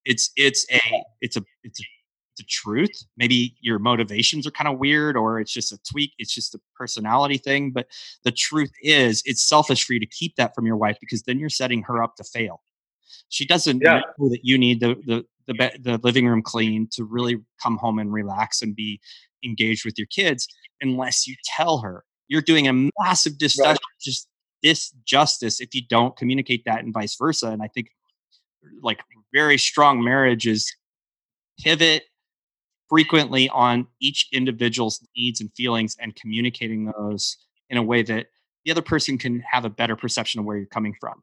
It's it's a it's a it's a it's a truth. Maybe your motivations are kind of weird or it's just a tweak, it's just a personality thing, but the truth is it's selfish for you to keep that from your wife because then you're setting her up to fail she doesn't yeah. know that you need the, the the the living room clean to really come home and relax and be engaged with your kids unless you tell her you're doing a massive dis- right. just disjustice if you don't communicate that and vice versa and i think like very strong marriages pivot frequently on each individual's needs and feelings and communicating those in a way that the other person can have a better perception of where you're coming from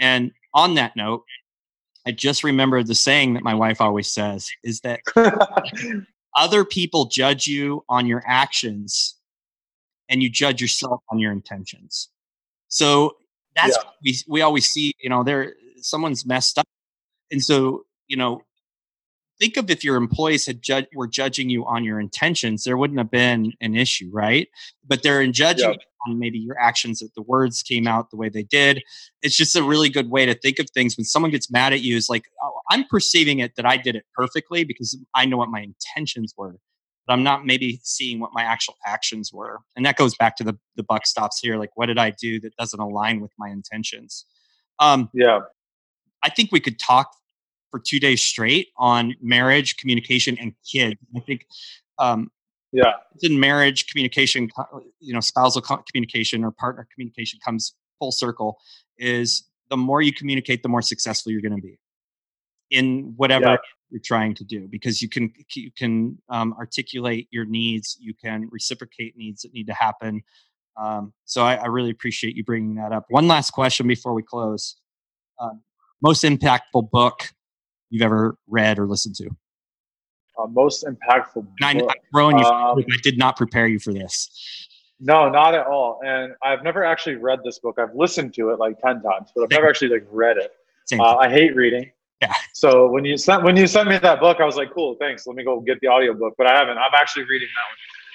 and on that note I just remembered the saying that my wife always says is that [LAUGHS] other people judge you on your actions and you judge yourself on your intentions. So that's yeah. we we always see, you know, there someone's messed up. And so, you know, think of if your employees had ju- were judging you on your intentions, there wouldn't have been an issue, right? But they're in judging Yeah. On maybe your actions that the words came out the way they did. It's just a really good way to think of things. When someone gets mad at you, is like oh, I'm perceiving it that I did it perfectly because I know what my intentions were, but I'm not maybe seeing what my actual actions were. And that goes back to the the buck stops here. Like, what did I do that doesn't align with my intentions? Um, Yeah. I think we could talk for two days straight on marriage, communication, and kids. I think um, Yeah. It's in marriage, communication, you know, spousal communication or partner communication comes full circle. Is the more you communicate, the more successful you're going to be in whatever Yeah. you're trying to do, because you can you can um, articulate your needs, you can reciprocate needs that need to happen. Um, so I, I really appreciate you bringing that up. One last question before we close um, most impactful book you've ever read or listened to? Uh, most impactful. I. I'm throwing you. Um, I did not prepare you for this. No, not at all. And I've never actually read this book. I've listened to it like ten times, but I've never actually like read it. Uh, I hate reading. Yeah. So when you sent when you sent me that book, I was like, cool, thanks. Let me go get the audiobook. But I haven't. I'm actually reading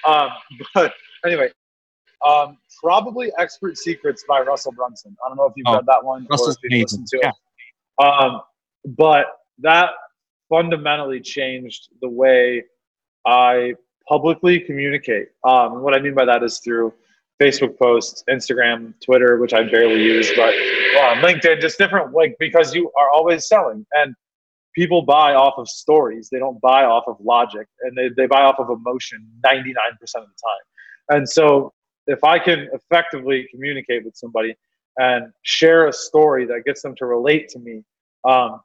that one. Um, [LAUGHS] but anyway, um, probably Expert Secrets by Russell Brunson. I don't know if you've Oh, read that one Russell's or if you've amazing. listened to it. Um, but that fundamentally changed the way I publicly communicate. Um, what I mean by that is through Facebook posts, Instagram, Twitter, which I barely use, but uh, LinkedIn, just different, like because you are always selling and people buy off of stories. They don't buy off of logic and they, they buy off of emotion 99% of the time. And so if I can effectively communicate with somebody and share a story that gets them to relate to me, um,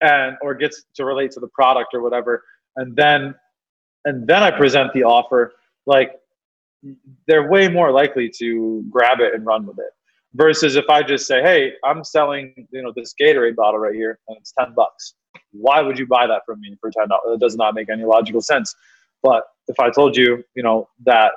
and or gets to relate to the product or whatever, and then and then I present the offer, like they're way more likely to grab it and run with it. Versus if I just say, "Hey, I'm selling, you know, this Gatorade bottle right here, and it's ten bucks. Why would you buy that from me for ten dollars? It does not make any logical sense." But if I told you, you know, that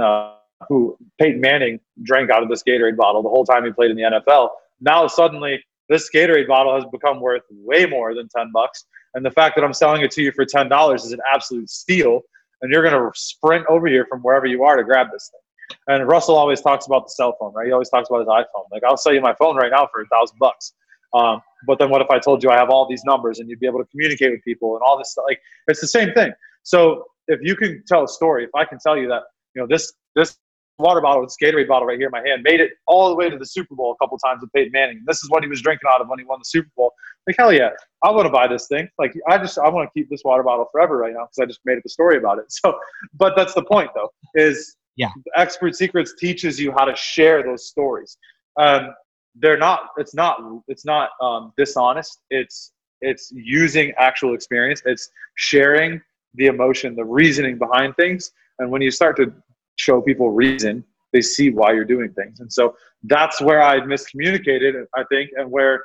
uh, who Peyton Manning drank out of this Gatorade bottle the whole time he played in the NFL, now suddenly this Gatorade bottle has become worth way more than 10 bucks. And the fact that I'm selling it to you for $10 is an absolute steal. And you're going to sprint over here from wherever you are to grab this thing. And Russell always talks about the cell phone, right? He always talks about his iPhone. Like, I'll sell you my phone right now for a thousand bucks. Um, but then what if I told you I have all these numbers and you'd be able to communicate with people and all this stuff? Like, it's the same thing. So if you can tell a story, if I can tell you that, you know, this, this water bottle, this Gatorade bottle right here in my hand, made it all the way to the Super Bowl a couple times with Peyton Manning. This is what he was drinking out of when he won the Super Bowl. Like hell yeah, I want to buy this thing. Like I just I want to keep this water bottle forever right now because I just made up a story about it. [LAUGHS] So, but that's the point though. Is Yeah. Expert Secrets teaches you how to share those stories. Um, they're not. It's not. It's not um, dishonest. It's it's using actual experience. It's sharing the emotion, the reasoning behind things. And when you start to show people reason, they see why you're doing things. And so that's where I miscommunicated, I think, and where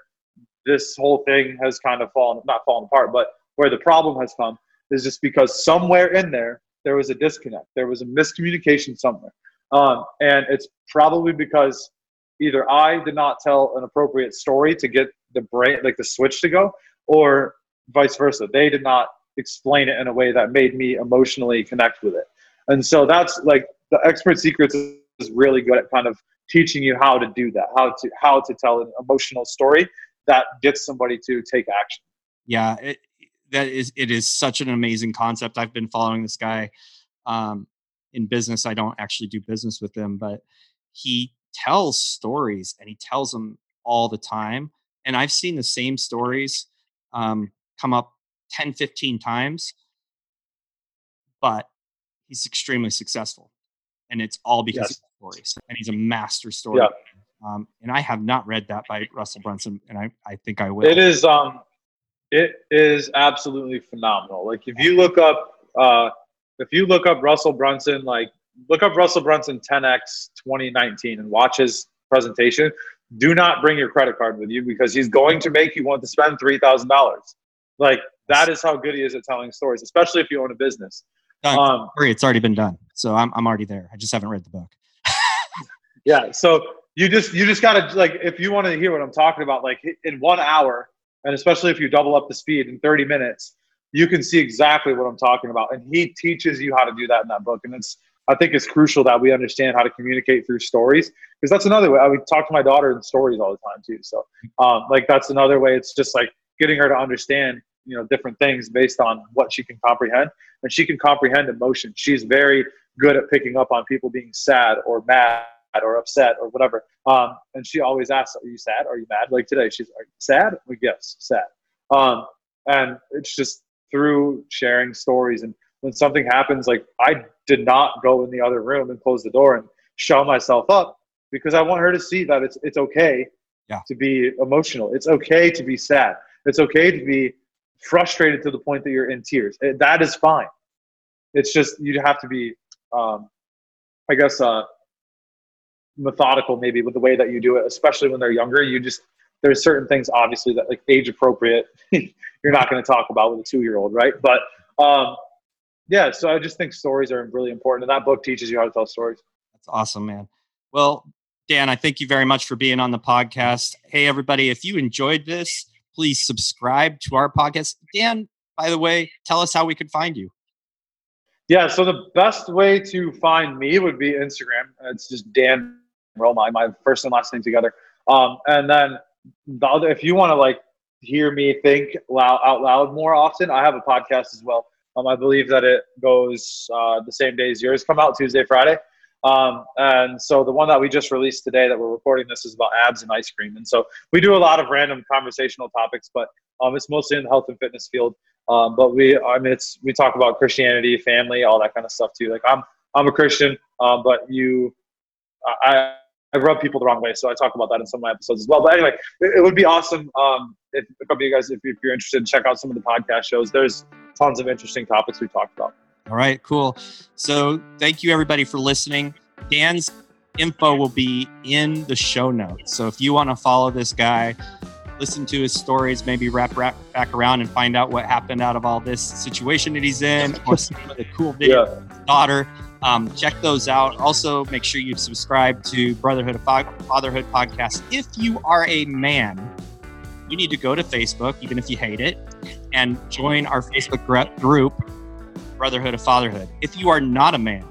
this whole thing has kind of fallen, not fallen apart, but where the problem has come is just because somewhere in there, there was a disconnect. There was a miscommunication somewhere. Um, and it's probably because either I did not tell an appropriate story to get the brain, like the switch to go, or vice versa. They did not explain it in a way that made me emotionally connect with it. And so that's like the expert secrets is really good at kind of teaching you how to do that, how to how to tell an emotional story that gets somebody to take action. Yeah, it, that is it is such an amazing concept. I've been following this guy um, in business. I don't actually do business with him, but he tells stories and he tells them all the time. And I've seen the same stories um, come up 10, 15 times, but he's extremely successful. And it's all because Yes. of stories. And he's a master story. Yeah. Um, and I have not read that by Russell Brunson, and I, I think I will. It is um it is absolutely phenomenal. Like if you look up uh if you look up Russell Brunson, like look up Russell Brunson 10x 2019 and watch his presentation. Do not bring your credit card with you because he's going to make you want to spend three thousand dollars. Like that is how good he is at telling stories, especially if you own a business. Done. Um, it's already been done. So I'm, I'm already there. I just haven't read the book. [LAUGHS] Yeah. So you just you just gotta like if you want to hear what I'm talking about, like in one hour, and especially if you double up the speed in 30 minutes, you can see exactly what I'm talking about. And he teaches you how to do that in that book. And it's, I think it's crucial that we understand how to communicate through stories because that's another way. I would talk to my daughter in stories all the time too. So, um, like that's another way. It's just like getting her to understand, you know, different things based on what she can comprehend, and she can comprehend emotion. She's very good at picking up on people being sad or mad or upset or whatever. Um, and she always asks, "Are you sad? Are you mad?" Like today, she's like, "Sad?" Like, yes, sad. Um, and it's just through sharing stories. And when something happens, like I did not go in the other room and close the door and show myself up because I want her to see that it's it's okay yeah. to be emotional. It's okay to be sad. It's okay to be frustrated to the point that you're in tears. It, that is fine. It's just you have to be, um, I guess, uh, methodical maybe with the way that you do it, especially when they're younger. You just there's certain things obviously that like age appropriate [LAUGHS] you're not going to talk about with a two year old, right? But um, yeah, so I just think stories are really important, and that book teaches you how to tell stories. That's awesome, man. Well, Dan, I thank you very much for being on the podcast. Hey, everybody, if you enjoyed this, please subscribe to our podcast. Dan, by the way, tell us how we could find you. Yeah, so the best way to find me would be Instagram. It's just Dan Roma, my first and last name together. Um, and then the other, if you want to like hear me think loud, out loud more often, I have a podcast as well. Um, I believe that it goes uh, the same day as yours come out Tuesday, Friday. Um, and so the one that we just released today that we're recording this is about abs and ice cream. And so we do a lot of random conversational topics, but um, it's mostly in the health and fitness field. Um, but we, I mean, it's we talk about Christianity, family, all that kind of stuff too. Like I'm, I'm a Christian, um, but you, I, I rub people the wrong way, so I talk about that in some of my episodes as well. But anyway, it, it would be awesome um, if a couple of you guys, if, if you're interested, check out some of the podcast shows. There's tons of interesting topics we talked about. All right, cool. So thank you everybody for listening. Dan's info will be in the show notes. So if you want to follow this guy, listen to his stories, maybe wrap, wrap back around and find out what happened out of all this situation that he's in, [LAUGHS] or some of the cool videos yeah. daughter. Um, check those out. Also, make sure you subscribe to Brotherhood of Fatherhood podcast. If you are a man, you need to go to Facebook, even if you hate it, and join our Facebook group, Brotherhood of Fatherhood. If you are not a man,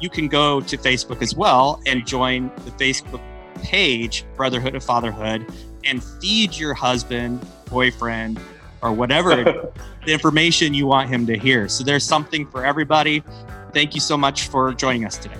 you can go to Facebook as well and join the Facebook page, Brotherhood of Fatherhood, and feed your husband, boyfriend, or whatever [LAUGHS] the information you want him to hear. So there's something for everybody. Thank you so much for joining us today.